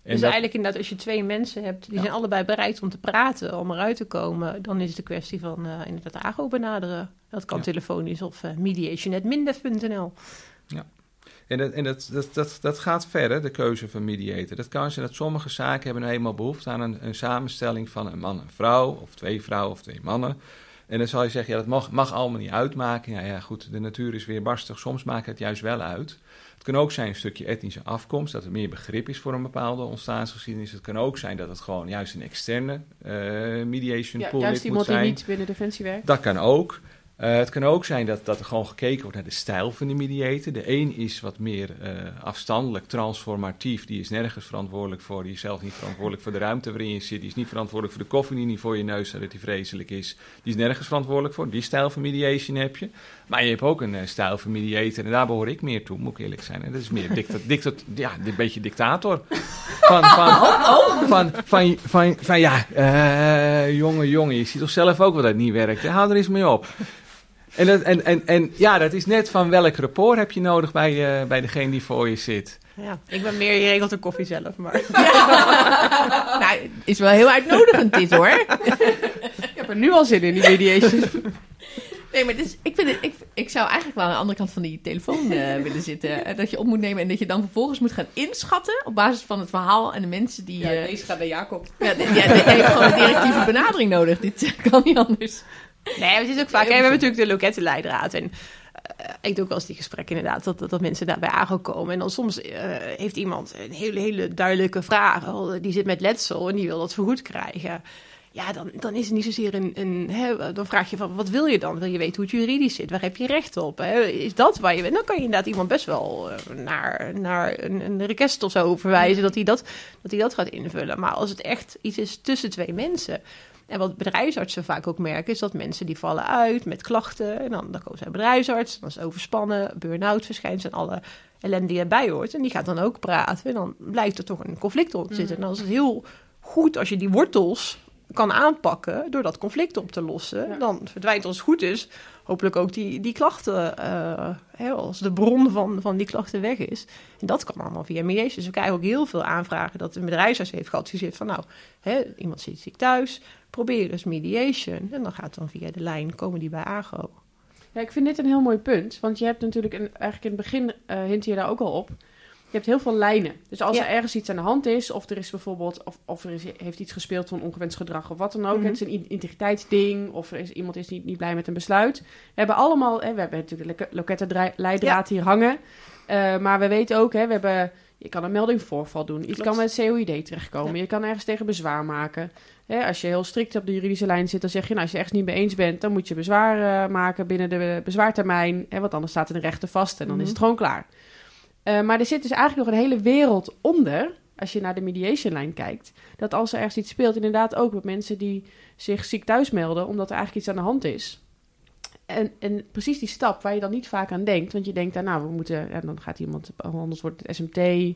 En dus dat- eigenlijk inderdaad, als je twee mensen hebt, die Ja. zijn allebei bereid om te praten, om eruit te komen, dan is het een kwestie van inderdaad AGO benaderen. Dat kan Ja. telefonisch of uh, mediation.mindef.nl. En, dat, en dat, dat, dat, dat gaat verder, de keuze van mediator. Dat kan zijn dat sommige zaken hebben nou eenmaal behoefte aan een, een samenstelling van een man en vrouw, of twee vrouwen of twee mannen. En dan zal je zeggen, ja, dat mag, mag allemaal niet uitmaken. Ja, ja, goed, de natuur is weer barstig. Soms maakt het juist wel uit. Het kan ook zijn een stukje etnische afkomst, dat er meer begrip is voor een bepaalde ontstaansgeschiedenis. Het kan ook zijn dat het gewoon juist een externe eh, mediation Ja, pool juist lid iemand moet die zijn. niet binnen Defensie werkt. Dat kan ook. Eh, het kan ook zijn dat, dat er gewoon gekeken wordt naar de stijl van de mediator. De een is wat meer uh, afstandelijk, transformatief. Die is nergens verantwoordelijk voor. Die is zelf niet verantwoordelijk voor de ruimte waarin je zit. Die is niet verantwoordelijk voor de koffie die niet voor je neus staat, dat die vreselijk is. Die is nergens verantwoordelijk voor. Die stijl van mediation heb je. Maar je hebt ook een uh, stijl van mediator. En daar behoor ik meer toe, moet ik eerlijk zijn. En dat is meer dictat, dictat, ja, een beetje dictator. Van, van, oh, van, van, van, van, ja, jongen, jongen, je ziet toch zelf ook wat dat niet werkt. Hou er eens mee op. En, dat, en, en, en ja, dat is net van welk rapport heb je nodig bij, uh, bij degene die voor je zit. Ja, ik ben meer, je regelt de koffie zelf, maar... Ja. nou, is wel heel uitnodigend dit, hoor. ik heb er nu al zin in, die mediation. Nee, maar dus, ik, vind het, ik, ik zou eigenlijk wel aan de andere kant van die telefoon uh, willen zitten. Uh, dat je op moet nemen en dat je dan vervolgens moet gaan inschatten op basis van het verhaal en de mensen die... Ja, deze gaat naar Jacob. Ja, de, ja, je hebt gewoon een directieve benadering nodig. Dit kan niet anders. Nee, het is ook vaak. Hè, we hebben natuurlijk de lokettenleidraad. En uh, ik doe ook wel eens die gesprekken inderdaad, dat, dat, dat mensen daarbij aangekomen. En dan soms uh, heeft iemand een hele, hele duidelijke vraag. Die zit met letsel en die wil dat vergoed krijgen. Ja, dan, dan is het niet zozeer een. een hè, dan vraag je van wat wil je dan? Wil je weten hoe het juridisch zit? Waar heb je recht op? Hè? Is dat waar je bent? Dan kan je inderdaad iemand best wel naar, naar een, een request of zo verwijzen dat hij dat, dat hij dat gaat invullen. Maar als het echt iets is tussen twee mensen. En wat bedrijfsartsen vaak ook merken, is dat mensen die vallen uit met klachten. En dan, dan komen ze bij bedrijfsarts, dan is het overspannen, burn-out verschijnt en alle ellende die erbij hoort. En die gaat dan ook praten. En dan blijkt er toch een conflict op zitten. En dan is het heel goed als je die wortels kan aanpakken door dat conflict op te lossen. Ja. Dan verdwijnt als het goed is hopelijk ook die, die klachten, uh, hè, als de bron van, van die klachten weg is. En dat kan allemaal via mediation. Dus we krijgen ook heel veel aanvragen dat een bedrijfsarts heeft geadviseerd van nou, hè, iemand zit ziek thuis, probeer dus mediation. En dan gaat dan via de lijn, komen die bij AGO. Ja, ik vind dit een heel mooi punt. Want je hebt natuurlijk, een, eigenlijk in het begin uh, hint je daar ook al op. Je hebt heel veel lijnen. Dus als ja. er ergens iets aan de hand is, of er is bijvoorbeeld, of, of er is, heeft iets gespeeld van ongewenst gedrag of wat dan ook. Mm-hmm. Het is een integriteitsding, of er is, iemand is niet, niet blij met een besluit. We hebben allemaal, hè, we hebben natuurlijk lokettenleidraad ja. hier hangen. Uh, maar we weten ook, hè, we hebben, je kan een melding voorval doen. Iets kan met COID terechtkomen. Ja. Je kan ergens tegen bezwaar maken. Hè, als je heel strikt op de juridische lijn zit, dan zeg je, nou, als je ergens niet mee eens bent, dan moet je bezwaar uh, maken binnen de bezwaartermijn. Hè, want anders staat in de rechter vast en dan is het gewoon klaar. Uh, maar er zit dus eigenlijk nog een hele wereld onder, als je naar de mediation-lijn kijkt. Dat als er ergens iets speelt, inderdaad ook met mensen die zich ziek thuis melden, omdat er eigenlijk iets aan de hand is. En, en precies die stap waar je dan niet vaak aan denkt, want je denkt, dan, nou, we moeten, ja, dan gaat iemand, anders wordt het SMT.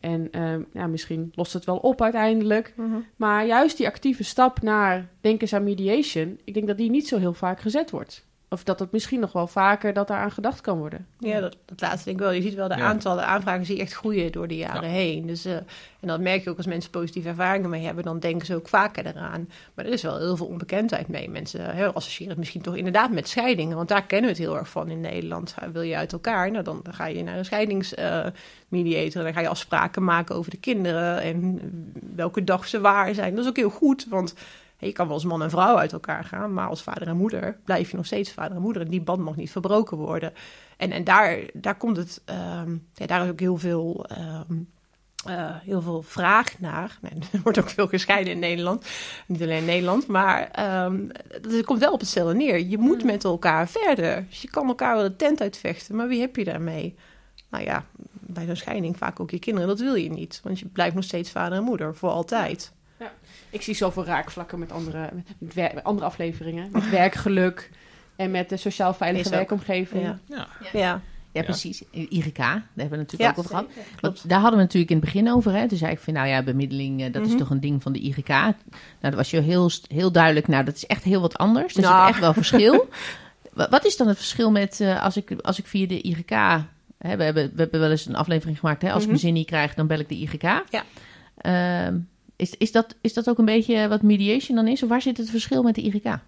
En uh, ja, misschien lost het wel op uiteindelijk. Mm-hmm. Maar juist die actieve stap naar denken aan mediation, ik denk dat die niet zo heel vaak gezet wordt. Of dat het misschien nog wel vaker dat daar aan gedacht kan worden. Ja, dat, dat laatste denk ik wel. Je ziet wel de ja. aantallen aanvragen zie echt groeien door de jaren ja. heen. Dus, uh, en dat merk je ook als mensen positieve ervaringen mee hebben, dan denken ze ook vaker eraan. Maar er is wel heel veel onbekendheid mee. Mensen hè, associëren het misschien toch inderdaad met scheidingen, want daar kennen we het heel erg van in Nederland. Wil je uit elkaar, nou dan ga je naar een scheidingsmediator. Uh, dan ga je afspraken maken over de kinderen en welke dag ze waar zijn. Dat is ook heel goed, want je kan wel als man en vrouw uit elkaar gaan, maar als vader en moeder blijf je nog steeds vader en moeder. En die band mag niet verbroken worden. En, en daar, daar komt het, um, ja, daar is ook heel veel, um, uh, heel veel vraag naar. Nee, er wordt ook veel gescheiden in Nederland. Niet alleen in Nederland, maar um, het komt wel op hetzelfde neer. Je moet met elkaar verder. Dus je kan elkaar wel de tent uitvechten, maar wie heb je daarmee? Nou ja, bij zo'n scheiding vaak ook je kinderen. Dat wil je niet, want je blijft nog steeds vader en moeder voor altijd. Ik zie zoveel raakvlakken met andere, met, met andere afleveringen. Met werkgeluk en met de sociaal veilige werkomgeving. Ja. Ja. ja. ja. precies. IGK, daar hebben we natuurlijk ook over gehad. Want daar hadden we natuurlijk in het begin over. Hè. Toen zei ik van, nou ja, bemiddeling, dat mm-hmm. is toch een ding van de IGK. Nou, dat was je heel, heel duidelijk. Nou, dat is echt heel wat anders. Er nou. zit echt wel verschil. wat is dan het verschil met, uh, als, ik, als ik via de IGK... Hè, we, hebben, we hebben wel eens een aflevering gemaakt. Hè, als mm-hmm. ik mijn zin niet krijg, dan bel ik de IGK. Ja. Uh, is, is, dat, is dat ook een beetje wat mediation dan is? Of waar zit het verschil met de IGK?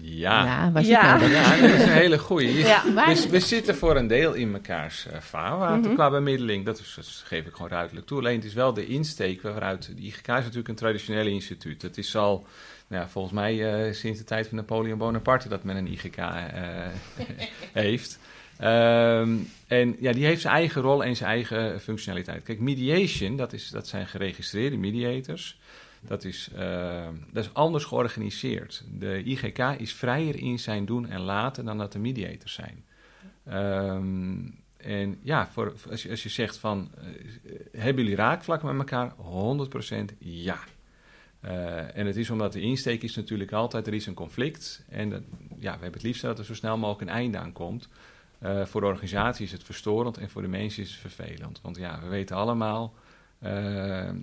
Ja, ja, waar ja. Nou ja dat is een hele goeie. Ja. We, we, zitten voor een deel in mekaars uh, vaarwater mm-hmm. qua bemiddeling. Dat, is, dat geef ik gewoon ruidelijk toe. Alleen het is wel de insteek waaruit... De IGK is natuurlijk een traditioneel instituut. Het is al... Nou ja, volgens mij uh, sinds de tijd van Napoleon Bonaparte dat men een IGK uh, heeft. Um, en ja, die heeft zijn eigen rol en zijn eigen functionaliteit. Kijk, mediation, dat, is, dat zijn geregistreerde mediators. Dat is, eh, dat is anders georganiseerd. De IGK is vrijer in zijn doen en laten dan dat de mediators zijn. Ehm, en ja, voor, als, je, zegt van, eh, hebben jullie raakvlak met elkaar? 100% ja. Uh, en het is omdat de insteek is natuurlijk altijd, er is een conflict. En dat, ja, we hebben het liefst dat er zo snel mogelijk een einde aan komt. Uh, voor de organisatie is het verstorend en voor de mensen is het vervelend. Want ja, we weten allemaal, uh,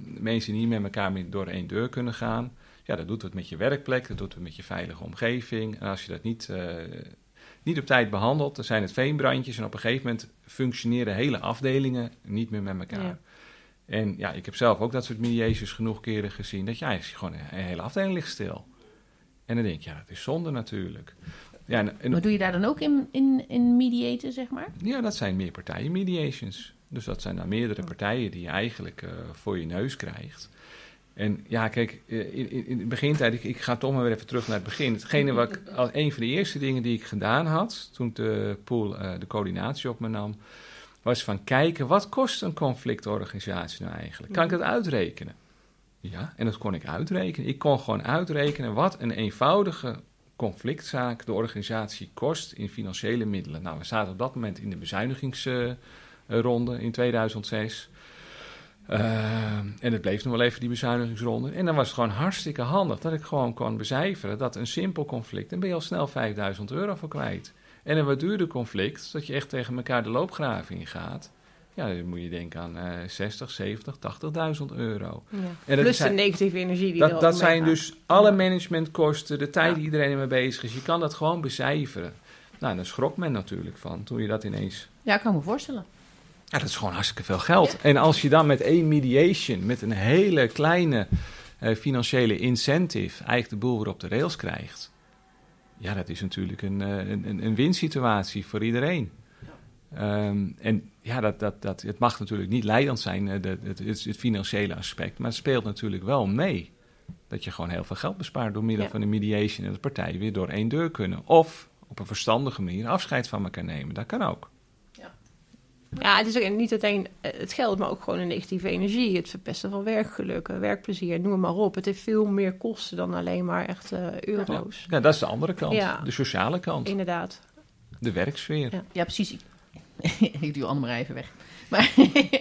mensen die niet met elkaar door één deur kunnen gaan. Ja, dat doet het met je werkplek, dat doet het met je veilige omgeving. En als je dat niet, niet op tijd behandelt, dan zijn het veenbrandjes. En op een gegeven moment functioneren hele afdelingen niet meer met elkaar. Ja. En ja, ik heb zelf ook dat soort mediations genoeg keren gezien. Dat ja, gewoon een, hele afdeling ligt stil. En dan denk je, ja, dat is zonde natuurlijk. Ja, en, en, maar doe je daar dan ook in, in, in mediaten, zeg maar? Ja, dat zijn meer partijen mediations. Dus dat zijn dan meerdere partijen die je eigenlijk uh, voor je neus krijgt. En ja, kijk, in, in, in de begintijd, ik, ik, ga toch maar weer even terug naar het begin. Hetgene wat ik, als een van de eerste dingen die ik gedaan had, toen de pool uh, de coördinatie op me nam, was van kijken, wat kost een conflictorganisatie nou eigenlijk? Kan ik dat uitrekenen? Ja, en dat kon ik uitrekenen. Ik kon gewoon uitrekenen wat een eenvoudige conflictzaak de organisatie kost in financiële middelen. Nou, we zaten op dat moment in de bezuinigingsronde in 2006. Uh, en het bleef nog wel even die bezuinigingsronde. En dan was het gewoon hartstikke handig dat ik gewoon kon becijferen dat een simpel conflict, dan ben je al snel 5000 euro voor kwijt. En een wat duurder conflict, dat je echt tegen elkaar de loopgraven ingaat. Ja, dan moet je denken aan uh, 60, 70, 80.000 euro. Ja. En Plus zijn, de negatieve energie die Dat, dat zijn dus alle managementkosten, de tijd die iedereen ermee bezig is. Je kan dat gewoon becijferen. Nou, daar schrok men natuurlijk van toen je dat ineens... Ja, ik kan me voorstellen. Ja, dat is gewoon hartstikke veel geld. En als je dan met één mediation, met een hele kleine uh, financiële incentive, eigenlijk de boel weer op de rails krijgt. Ja, dat is natuurlijk een, een, een winsituatie voor iedereen. Um, en ja, dat, dat, dat, het mag natuurlijk niet leidend zijn, de, het, het, het, financiële aspect, maar het speelt natuurlijk wel mee. Dat je gewoon heel veel geld bespaart door middel ja. van een mediation en de partijen weer door één deur kunnen. Of op een verstandige manier afscheid van elkaar nemen. Dat kan ook. Ja, het is ook niet alleen het geld, maar ook gewoon een negatieve energie. Het verpesten van werkgeluk, werkplezier, noem maar op. Het heeft veel meer kosten dan alleen maar echt uh, euro's. Ja. ja. dat is de andere kant. De sociale kant. Inderdaad. De werksfeer. Ja, ja precies. ik duw Annemarij even weg. Maar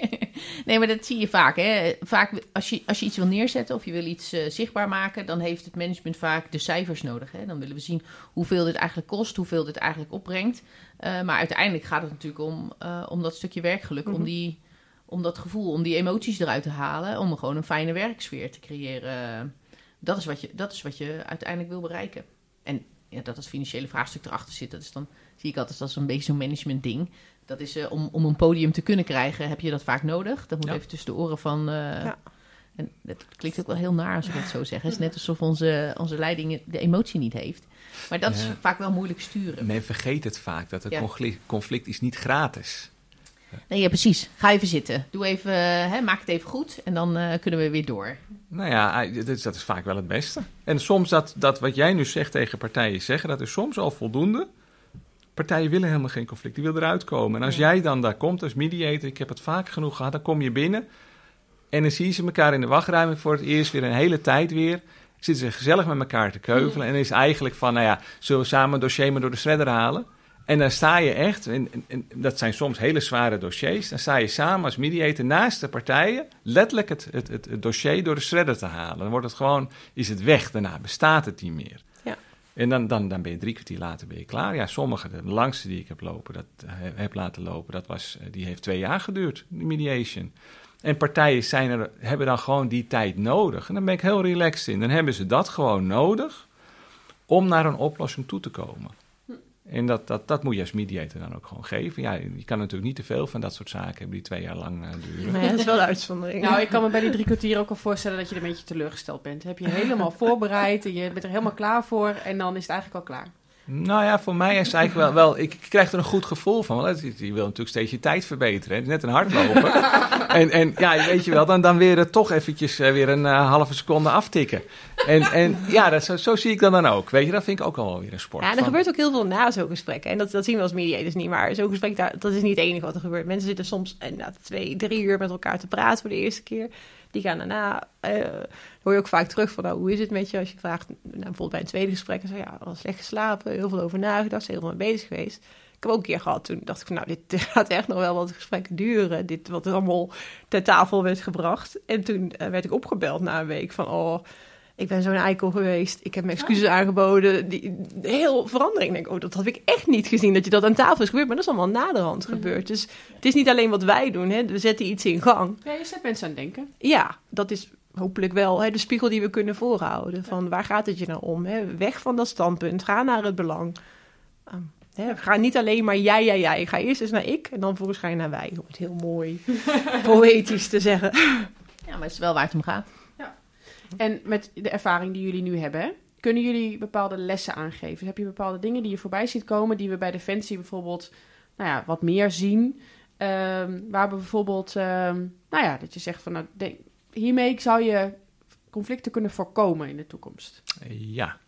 nee, maar dat zie je vaak. Hè. Vaak als je, als je iets wil neerzetten of je wil iets uh, zichtbaar maken, dan heeft het management vaak de cijfers nodig. Hè. Dan willen we zien hoeveel dit eigenlijk kost, hoeveel dit eigenlijk opbrengt. Uh, maar uiteindelijk gaat het natuurlijk om, uh, om dat stukje werkgeluk, mm -hmm. om, die, om dat gevoel, om die emoties eruit te halen, om gewoon een fijne werksfeer te creëren. Dat is wat je, dat is wat je uiteindelijk wil bereiken. En ja, dat het financiële vraagstuk erachter zit, dat is dan, zie ik altijd als een beetje zo'n management ding. Dat is uh, om, om een podium te kunnen krijgen, heb je dat vaak nodig. Dat moet ja. even tussen de oren van. Uh, ja. En dat klinkt ook wel heel naar als ik het zo zeg. Het is net alsof onze, onze leiding de emotie niet heeft. Maar dat ja. is vaak wel moeilijk sturen. Men vergeet het vaak, dat het conflict, conflict is niet gratis. Nee, ja, precies. Ga even zitten. Doe even, hè, maak het even goed en dan uh, kunnen we weer door. Nou ja, dat is, dat is vaak wel het beste. En soms dat, dat wat jij nu zegt tegen partijen zeggen, dat is soms al voldoende partijen willen helemaal geen conflict, die willen eruit komen. En als jij dan daar komt als mediator, ik heb het vaak genoeg gehad, dan kom je binnen en dan zien ze elkaar in de wachtruimte voor het eerst weer een hele tijd weer. Zitten ze gezellig met elkaar te keuvelen en is eigenlijk van, nou ja, zullen we samen een dossier maar door de shredder halen? En dan sta je echt, en, en, en, dat zijn soms hele zware dossiers, dan sta je samen als mediator naast de partijen letterlijk het, het, het, het dossier door de shredder te halen. Dan wordt het gewoon, is het weg, daarna bestaat het niet meer. En dan, dan, dan ben je drie kwartier later ben je klaar. Ja, sommige, de langste die ik heb lopen, dat heb laten lopen, dat was, die heeft twee jaar geduurd, die mediation. En partijen zijn er, hebben dan gewoon die tijd nodig. En dan ben ik heel relaxed in. Dan hebben ze dat gewoon nodig om naar een oplossing toe te komen. En dat, dat, dat moet je als mediator dan ook gewoon geven. Ja, je kan natuurlijk niet te veel van dat soort zaken hebben die twee jaar lang uh, duren. Nee, dat is wel een uitzondering. Nou, ik kan me bij die drie kwartier ook al voorstellen dat je er een beetje teleurgesteld bent. Heb je helemaal voorbereid en je bent er helemaal klaar voor en dan is het eigenlijk al klaar. Nou ja, voor mij is het eigenlijk wel, wel ik krijg er een goed gevoel van. Want je wil natuurlijk steeds je tijd verbeteren. Hè? Net een hardlopen. en, en ja, weet je wel, dan, dan weer toch eventjes uh, weer een uh, halve seconde aftikken. En, en ja, dat, zo, zo zie ik dat dan ook. Weet je, dat vind ik ook al weer een sport. Ja, er Van- gebeurt ook heel veel na zo'n gesprekken. En dat, dat zien we als mediators niet. Maar zo'n gesprek, daar, dat is niet het enige wat er gebeurt. Mensen zitten soms twee, drie uur met elkaar te praten voor de eerste keer. Die gaan daarna, eh, hoor je ook vaak terug van, nou, hoe is het met je? Als je vraagt, nou, bijvoorbeeld bij een tweede gesprek, zeg je, ja, wel slecht geslapen, heel veel over nagedacht, heel veel mee bezig geweest. Ik heb ook een keer gehad, toen dacht ik van, nou, dit, dit gaat echt nog wel wat gesprekken duren. Dit wat er allemaal ter tafel werd gebracht. En toen eh, werd ik opgebeld na een week van, oh, ik ben zo'n eikel geweest. Ik heb mijn excuses aangeboden. Die, heel verandering. Ik denk, oh, dat had ik echt niet gezien dat je dat aan tafel is gebeurd. Maar dat is allemaal naderhand gebeurd. Dus het is niet alleen wat wij doen. Hè. We zetten iets in gang. Ja, je zet mensen aan het denken. Ja, dat is hopelijk wel hè, de spiegel die we kunnen voorhouden. Van waar gaat het je nou om? Hè? Weg van dat standpunt. Ga naar het belang. Ehm, hè, ga niet alleen maar jij, jij, jij. Ga eerst eens naar ik en dan vervolgens ga je naar wij. Om het heel mooi poëtisch te zeggen. Ja, maar het is wel waar het om gaat. En met de ervaring die jullie nu hebben, kunnen jullie bepaalde lessen aangeven? Heb je bepaalde dingen die je voorbij ziet komen, die we bij Defensie bijvoorbeeld nou ja, wat meer zien? Ehm, waar we bijvoorbeeld, ehm, nou ja, dat je zegt van, nou, hiermee zou je conflicten kunnen voorkomen in de toekomst. Ja.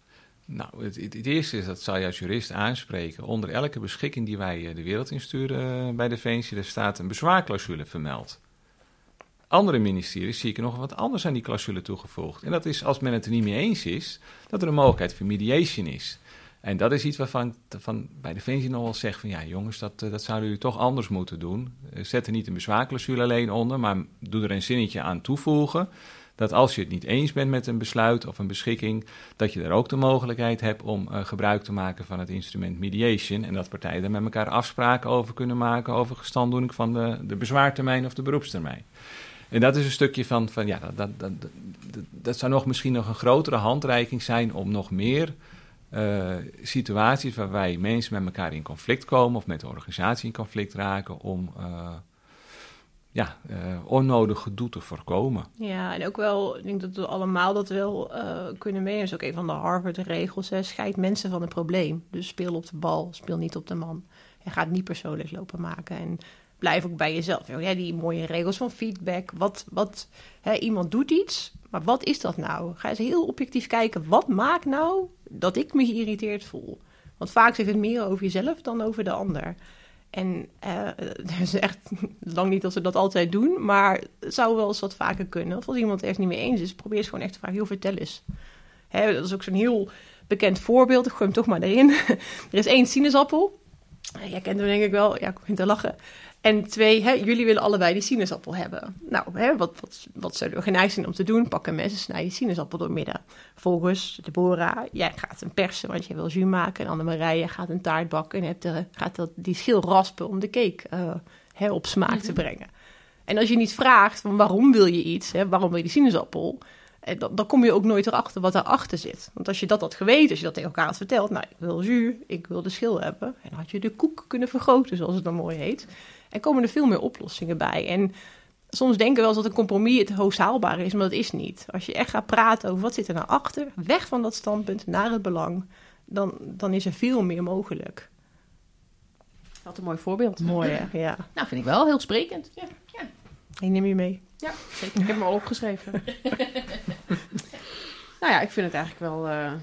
Nou, het, het, eerste is, dat zal je als jurist aanspreken. Onder elke beschikking die wij eh, de wereld insturen eh, bij Defensie, daar staat een bezwaarclausule vermeld. Andere ministeries zie ik er nog wat anders aan die clausule toegevoegd. En dat is als men het er niet mee eens is, dat er een mogelijkheid voor mediation is. En dat is iets waarvan van bij Defensie nog wel zeg van ja jongens, dat, eh, dat zouden jullie toch anders moeten doen. Eh, Zet er niet een bezwaarclausule alleen onder, maar doe er een zinnetje aan toevoegen. Dat als je het niet eens bent met een besluit of een beschikking, dat je er ook de mogelijkheid hebt om eh, gebruik te maken van het instrument mediation. En dat partijen daar met elkaar afspraken over kunnen maken over gestanddoening van de, de bezwaartermijn of de beroepstermijn. En dat is een stukje van, van ja, dat, dat, dat, zou nog misschien nog een grotere handreiking zijn om nog meer eh, situaties waarbij mensen met elkaar in conflict komen of met de organisatie in conflict raken om eh, ja, eh, onnodig gedoe te voorkomen. Ja, en ook wel, ik denk dat we allemaal dat wel kunnen meenemen. Dat is ook een van de Harvard-regels. Scheid mensen van het probleem. Dus speel op de bal, speel niet op de man. En ga het niet persoonlijk lopen maken. En blijf ook bij jezelf. Ja, die mooie regels van feedback. Wat, wat, hè, iemand doet iets, maar wat is dat nou? Ga eens heel objectief kijken. Wat maakt nou dat ik me geïrriteerd voel? Want vaak zegt het meer over jezelf dan over de ander. En eh het is echt lang niet dat ze dat altijd doen, maar het zou wel eens wat vaker kunnen. Of als iemand ergens niet mee eens is, probeer eens gewoon echt te vragen, heel vertel eens. Hè, dat is ook zo'n heel bekend voorbeeld, ik gooi hem toch maar erin. er is één sinaasappel. Jij kent hem denk ik wel, ja, ik begin te lachen. En twee, hè, jullie willen allebei die sinaasappel hebben. Nou, hè, wat, wat, wat zullen we geneigd zijn om te doen? Pak een mes en snij die sinaasappel door midden. Volgens Deborah, jij gaat hem persen, want jij wil jus maken. En Annemarije gaat een taart bakken en hebt er, gaat dat, die schil raspen om de cake eh, hè, op smaak te brengen. En als je niet vraagt van waarom wil je iets, hè, waarom wil je die sinaasappel... En dan, dan kom je ook nooit erachter wat daarachter zit. Want als je dat had geweten, als je dat tegen elkaar had verteld... nou, ik wil jus, ik wil de schil hebben... en dan had je de koek kunnen vergroten, zoals het dan mooi heet. En komen er veel meer oplossingen bij. En soms denken we wel eens dat een compromis het hoogst haalbare is, maar dat is niet. Als je echt gaat praten over wat zit er nou achter... weg van dat standpunt naar het belang... dan, dan is er veel meer mogelijk. Wat een mooi voorbeeld. Mooi, hè? Ja. Nou, vind ik wel heel sprekend. Ja. Ik neem je mee. Ja, zeker. Ik heb hem al opgeschreven. nou ja, ik vind het eigenlijk wel eh, een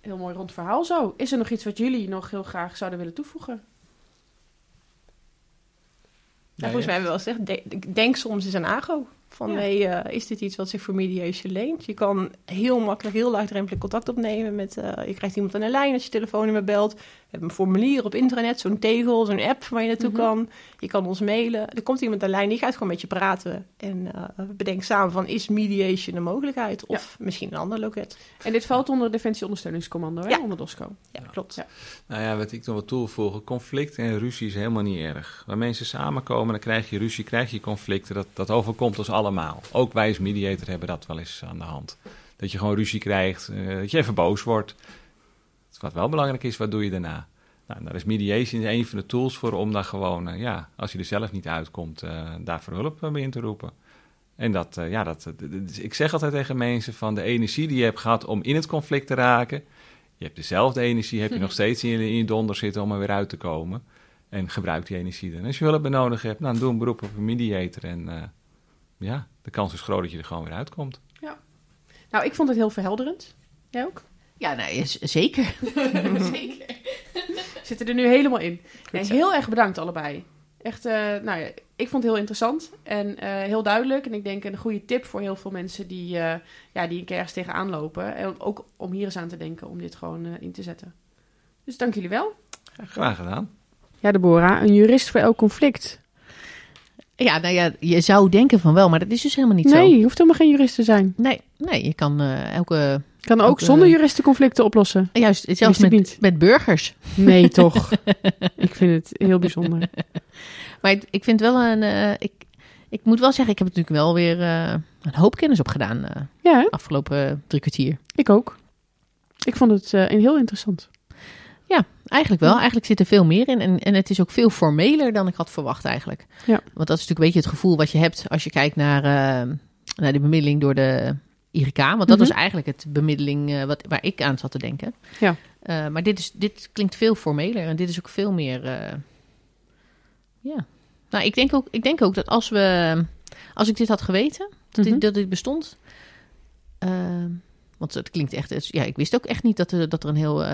heel mooi rond verhaal zo. Is er nog iets wat jullie nog heel graag zouden willen toevoegen? Ja, volgens mij hebben we wel gezegd, de- denk soms eens aan AGO. Van, Ja. hey, eh, is dit iets wat zich voor mediation leent? Je kan heel makkelijk, heel laagdrempelig contact opnemen met... eh, je krijgt iemand aan de lijn als je telefoonnummer belt. Een formulier op internet, zo'n tegel, zo'n app waar je naartoe Mhm. kan. Je kan ons mailen. Er komt iemand aan de lijn, die gaat gewoon met je praten. En eh bedenk samen van, is mediation een mogelijkheid? Of misschien een ander loket. En dit valt onder Defensie Ondersteuningscommando, hè? Ja. onder DOSCO. Ja, klopt. Ja. Nou ja, wat ik nog wat toevoegen, conflict en ruzie is helemaal niet erg. Waar mensen samenkomen, dan krijg je ruzie, krijg je conflicten. Dat, dat overkomt ons allemaal. Ook wij als mediator hebben dat wel eens aan de hand. Dat je gewoon ruzie krijgt, eh, dat je even boos wordt. Wat wel belangrijk is, wat doe je daarna? Nou, daar is mediation een van de tools voor om daar gewoon, eh, ja, als je er zelf niet uitkomt, eh daarvoor hulp eh, bij in te roepen. En dat, eh, ja, dat, dat- ik zeg altijd tegen mensen van de energie die je hebt gehad om in het conflict te raken, je hebt dezelfde energie, heb je nog steeds in je, in je donder zitten om er weer uit te komen. En gebruik die energie dan. Als je hulp nodig hebt, nou, doe een beroep op een mediator. En eh, ja, de kans is groot dat je er gewoon weer uitkomt. Nou, ik vond het heel verhelderend. Jij ook? Ja, nee, z- zeker. zeker. Zitten er nu helemaal in. Nee, heel erg bedankt allebei. Echt, eh, nou ja, ik vond het heel interessant en eh, heel duidelijk. En ik denk een goede tip voor heel veel mensen die, eh, ja, die een keer ergens tegenaan lopen. En ook om hier eens aan te denken om dit gewoon in te zetten. Dus dank jullie wel. Graag gedaan. Ja, Deborah, een jurist voor elk conflict. Ja, nou ja, je zou denken van wel, maar dat is dus helemaal niet nee, zo. je hoeft helemaal geen jurist te zijn. Nee, nee, je kan eh, elke... Kan ook Ook, eh, zonder juristen conflicten oplossen. Juist, zelfs met, niet. met burgers. Nee, toch. ik vind het heel bijzonder. Maar ik, ik vind wel een... eh, ik, ik moet wel zeggen, ik heb natuurlijk wel weer eh, een hoop kennis opgedaan eh Ja, afgelopen drie kwartier. ik ook. Ik vond het heel interessant. Eigenlijk wel. Eigenlijk zit er veel meer in. En, en het is ook veel formeler dan ik had verwacht eigenlijk. Ja. Want dat is natuurlijk een beetje het gevoel wat je hebt als je kijkt naar, naar de bemiddeling door de IRK. Want dat Mhm. was eigenlijk het bemiddeling eh, wat, waar ik aan zat te denken. Ja. Eh, maar dit, is, dit klinkt veel formeler. En dit is ook veel meer... eh, ja. Nou, ik denk, ook, ik denk ook dat als we... Als ik dit had geweten, dat, Mhm. dit, dat dit bestond... want het klinkt echt... Ja, ik wist ook echt niet dat er, dat er een heel...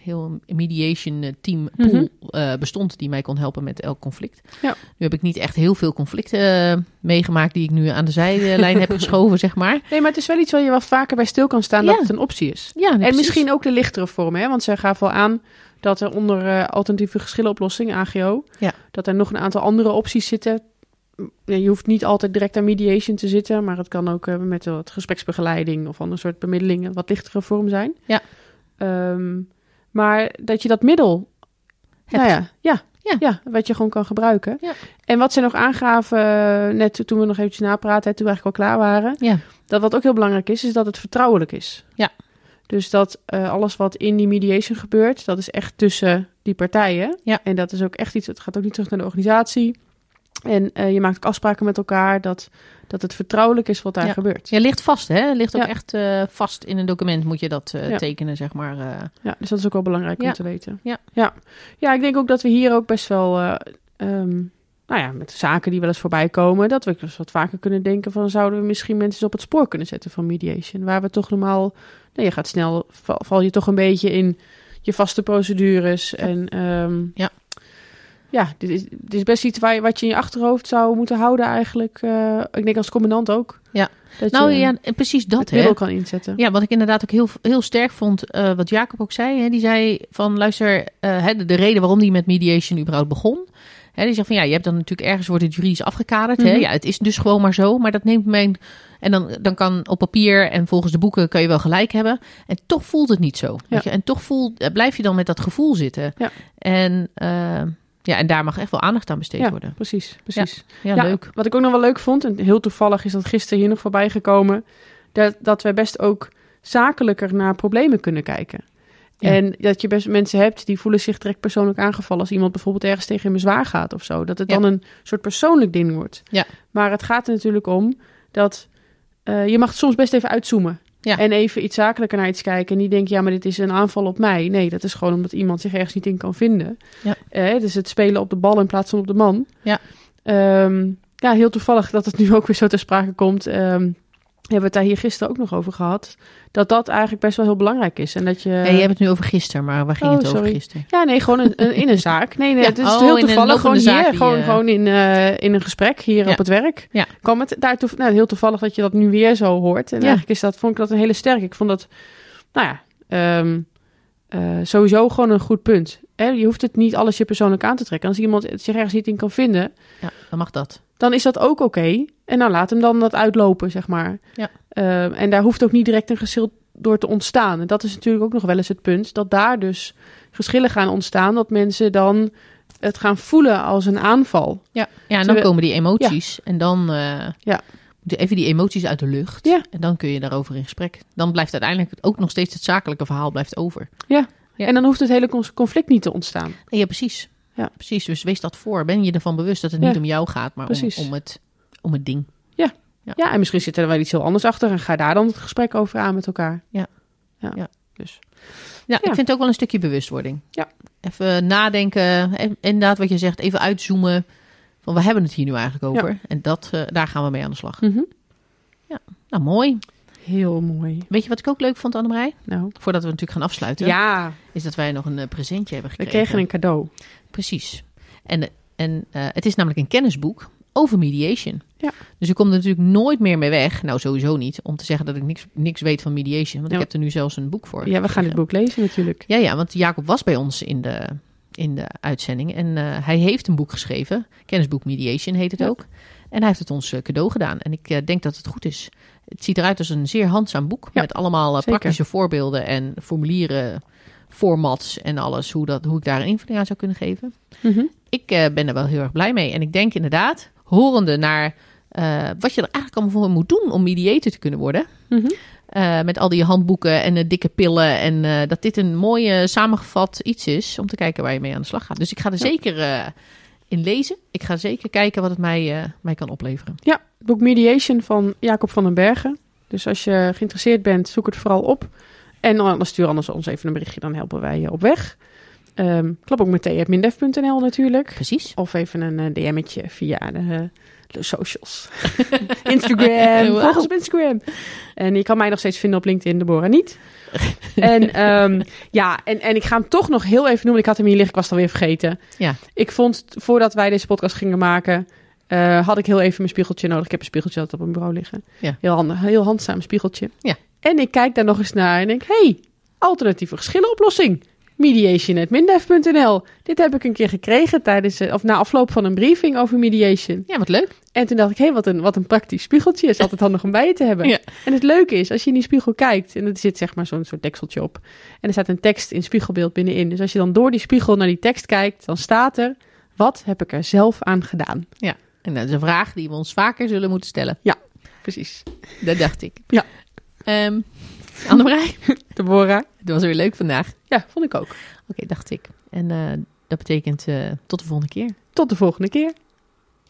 heel mediation eh, team pool Mhm. eh, bestond die mij kon helpen met elk conflict. Ja. Nu heb ik niet echt heel veel conflicten eh, meegemaakt die ik nu aan de zijlijn heb geschoven, zeg maar. Nee, maar het is wel iets waar je wel vaker bij stil kan staan Ja. dat het een optie is. Ja, en precies. misschien ook de lichtere vorm, hè? want zij gaf wel aan dat er onder alternatieve geschillenoplossing, AGO, Ja. dat er nog een aantal andere opties zitten. Je hoeft niet altijd direct aan mediation te zitten, maar het kan ook met wat gespreksbegeleiding of ander soort bemiddeling een wat lichtere vorm zijn. Ja. Ehm, maar dat je dat middel, Hebt. nou ja, ja, Ja. ja. wat je gewoon kan gebruiken. Ja. En wat ze nog aangaven, net toen we nog eventjes napraten, toen we eigenlijk al klaar waren, Ja. dat wat ook heel belangrijk is, is dat het vertrouwelijk is. Ja. Dus dat eh, alles wat in die mediation gebeurt, dat is echt tussen die partijen. Ja. En dat is ook echt iets, het gaat ook niet terug naar de organisatie. En eh, je maakt ook afspraken met elkaar dat, dat het vertrouwelijk is wat daar Ja. gebeurt. Ja, ligt vast, hè? Ligt ook Ja. echt eh, vast in een document, moet je dat Ja. tekenen, zeg maar. eh. Ja, dus dat is ook wel belangrijk om te weten. Ja. Ja. ja, ik denk ook dat we hier ook best wel, eh, ehm, nou ja, met zaken die wel eens voorbij komen, dat we dus wat vaker kunnen denken van zouden we misschien mensen op het spoor kunnen zetten van mediation. Waar we toch normaal, nee, je gaat snel, val, val je toch een beetje in je vaste procedures. En ehm, Ja. Ja, dit is, dit is best iets waar wat je in je achterhoofd zou moeten houden eigenlijk. eh, ik denk als commandant ook. Ja. Dat Nou je ja, precies dat, hè? kan inzetten. Ja, wat ik inderdaad ook heel, heel sterk vond, eh, wat Jacob ook zei. Hè, die zei van, luister, hè, de, de reden waarom die met mediation überhaupt begon. Hè, die zegt van, ja, je hebt dan natuurlijk ergens wordt het juridisch afgekaderd. hè. Mhm. Ja, het is dus gewoon maar zo. Maar dat neemt mijn... En dan, dan kan op papier en volgens de boeken kan je wel gelijk hebben. En toch voelt het niet zo. Weet je? En toch voelt, eh, blijf je dan met dat gevoel zitten. Ja. En, ja, en daar mag echt wel aandacht aan besteed Ja, worden. precies, precies. Ja, Ja, leuk. Wat ik ook nog wel leuk vond, en heel toevallig is dat gisteren hier nog voorbij gekomen, dat, dat wij best ook zakelijker naar problemen kunnen kijken. Ja. En dat je best mensen hebt die voelen zich direct persoonlijk aangevallen als iemand bijvoorbeeld ergens tegen in bezwaar gaat of zo. Dat het dan een soort persoonlijk ding wordt. Ja. Maar het gaat er natuurlijk om dat eh, je mag soms best even uitzoomen. Ja. En even iets zakelijker naar iets kijken. En niet denken, ja, maar dit is een aanval op mij. Nee, dat is gewoon omdat iemand zich ergens niet in kan vinden. Ja. Eh, dus het spelen op de bal in plaats van op de man. Ja. Ehm, ja, heel toevallig dat het nu ook weer zo ter sprake komt. Ehm, hebben we het daar hier gisteren ook nog over gehad. Dat dat eigenlijk best wel heel belangrijk is. En dat je... Ja, je hebt het nu over gisteren, maar waar ging Oh, het over sorry. gisteren? Ja, nee, gewoon een, een- in een zaak. Nee, nee, Ja, het is oh, heel toevallig. Gewoon hier, die, gewoon, gewoon in, eh, in een gesprek hier Ja. op het werk. Ja. Kwam het daar toe, nou, heel toevallig dat je dat nu weer zo hoort. En Ja. eigenlijk is dat, vond ik dat een hele sterke. Ik vond dat, nou ja, ehm, eh, sowieso gewoon een goed punt. Hè? Je hoeft het niet alles je persoonlijk aan te trekken. Als iemand het zich ergens niet in kan vinden, Ja, dan mag dat. dan is dat ook oké. En nou, laat hem dan dat uitlopen, zeg maar. Ja. Ehm, en daar hoeft ook niet direct een geschil door te ontstaan. En dat is natuurlijk ook nog wel eens het punt, dat daar dus geschillen gaan ontstaan, dat mensen dan het gaan voelen als een aanval. Ja, ja en dan komen die emoties. En dan eh, Ja. moeten even die emoties uit de lucht. Ja. En dan kun je daarover in gesprek. Dan blijft uiteindelijk ook nog steeds het zakelijke verhaal blijft over. Ja. En dan hoeft het hele conflict niet te ontstaan. Ja, precies. Ja. Precies, dus wees dat voor. Ben je ervan bewust dat het Ja. niet om jou gaat, maar om, om, het, om het ding. Ja. Ja, en misschien zit er wel iets heel anders achter en ga daar dan het gesprek over aan met elkaar. Ja. ja. Ja. Dus. Ja, ik Ja. vind het ook wel een stukje bewustwording. Ja. Even nadenken. En inderdaad, wat je zegt, even uitzoomen. Van, waar hebben we het hier nu eigenlijk over? En dat, eh, daar gaan we mee aan de slag. Mhm. Nou, mooi. Heel mooi. Weet je wat ik ook leuk vond, Annemarij? Nou, Voordat we natuurlijk gaan afsluiten. ja, Is dat wij nog een eh, presentje hebben we gekregen. kregen een cadeau. Precies. En, en eh, het is namelijk een kennisboek over mediation. Ja. Dus ik kom er natuurlijk nooit meer mee weg. Nou, sowieso niet. Om te zeggen dat ik niks, niks weet van mediation. Want Ja. ik heb er nu zelfs een boek voor. Ja, we gaan gekregen. boek lezen natuurlijk. Ja, ja, want Jacob was bij ons in de, in de uitzending. En eh, hij heeft een boek geschreven. Kennisboek Mediation heet het Ja. ook. En hij heeft het ons eh, cadeau gedaan. En ik eh, denk dat het goed is. Het ziet eruit als een zeer handzaam boek. Ja, met allemaal praktische voorbeelden en formulieren, formats en alles. Hoe, dat, hoe ik daar een invulling aan zou kunnen geven. Mhm. Ik ben er wel heel erg blij mee. En ik denk inderdaad, horende naar eh, wat je er eigenlijk allemaal voor moet doen om mediator te kunnen worden. Mhm. Eh, met al die handboeken en de dikke pillen. En eh, dat dit een mooie samengevat iets is om te kijken waar je mee aan de slag gaat. Dus ik ga er Ja. zeker in lezen. Ik ga zeker kijken wat het mij, mij kan opleveren. Ja, het boek Mediation van Jacob van den Bergen. Dus als je geïnteresseerd bent, zoek het vooral op. En anders stuur anders ons even een berichtje, dan helpen wij je op weg. Ehm klap ook met thee.mindef.nl natuurlijk. Precies. Of even een eh, DM'tje via de, de socials. Instagram, Wauw. volg ons op Instagram. En je kan mij nog steeds vinden op LinkedIn, Deborah niet. en ehm, ja, en, en ik ga hem toch nog heel even noemen. Ik had hem hier liggen, ik was het alweer vergeten. Ja. Ik vond, voordat wij deze podcast gingen maken, eh, had ik heel even mijn spiegeltje nodig. Ik heb een spiegeltje altijd op mijn bureau liggen. Ja. Heel handig, heel handzaam spiegeltje. Ja. En ik kijk daar nog eens naar en denk, hey, alternatieve geschillenoplossing. Mediation.mindef.nl. Dit heb ik een keer gekregen tijdens, eh, of na afloop van een briefing over mediation. Ja, wat leuk. En toen dacht ik, hé, hey, wat, een, wat een praktisch spiegeltje. Is altijd handig om bij je te hebben. Ja. En het leuke is, als je in die spiegel kijkt, en er zit zeg maar zo'n soort dekseltje op. En er staat een tekst in spiegelbeeld binnenin. Dus als je dan door die spiegel naar die tekst kijkt, dan staat er, wat heb ik er zelf aan gedaan? En dat is een vraag die we ons vaker zullen moeten stellen. Precies. Dat dacht ik. Ja. Ehm Annemarij, Deborah? het was weer leuk vandaag. Ja, vond ik ook. Oké, dacht ik. En eh, dat betekent eh, tot de volgende keer. Tot de volgende keer.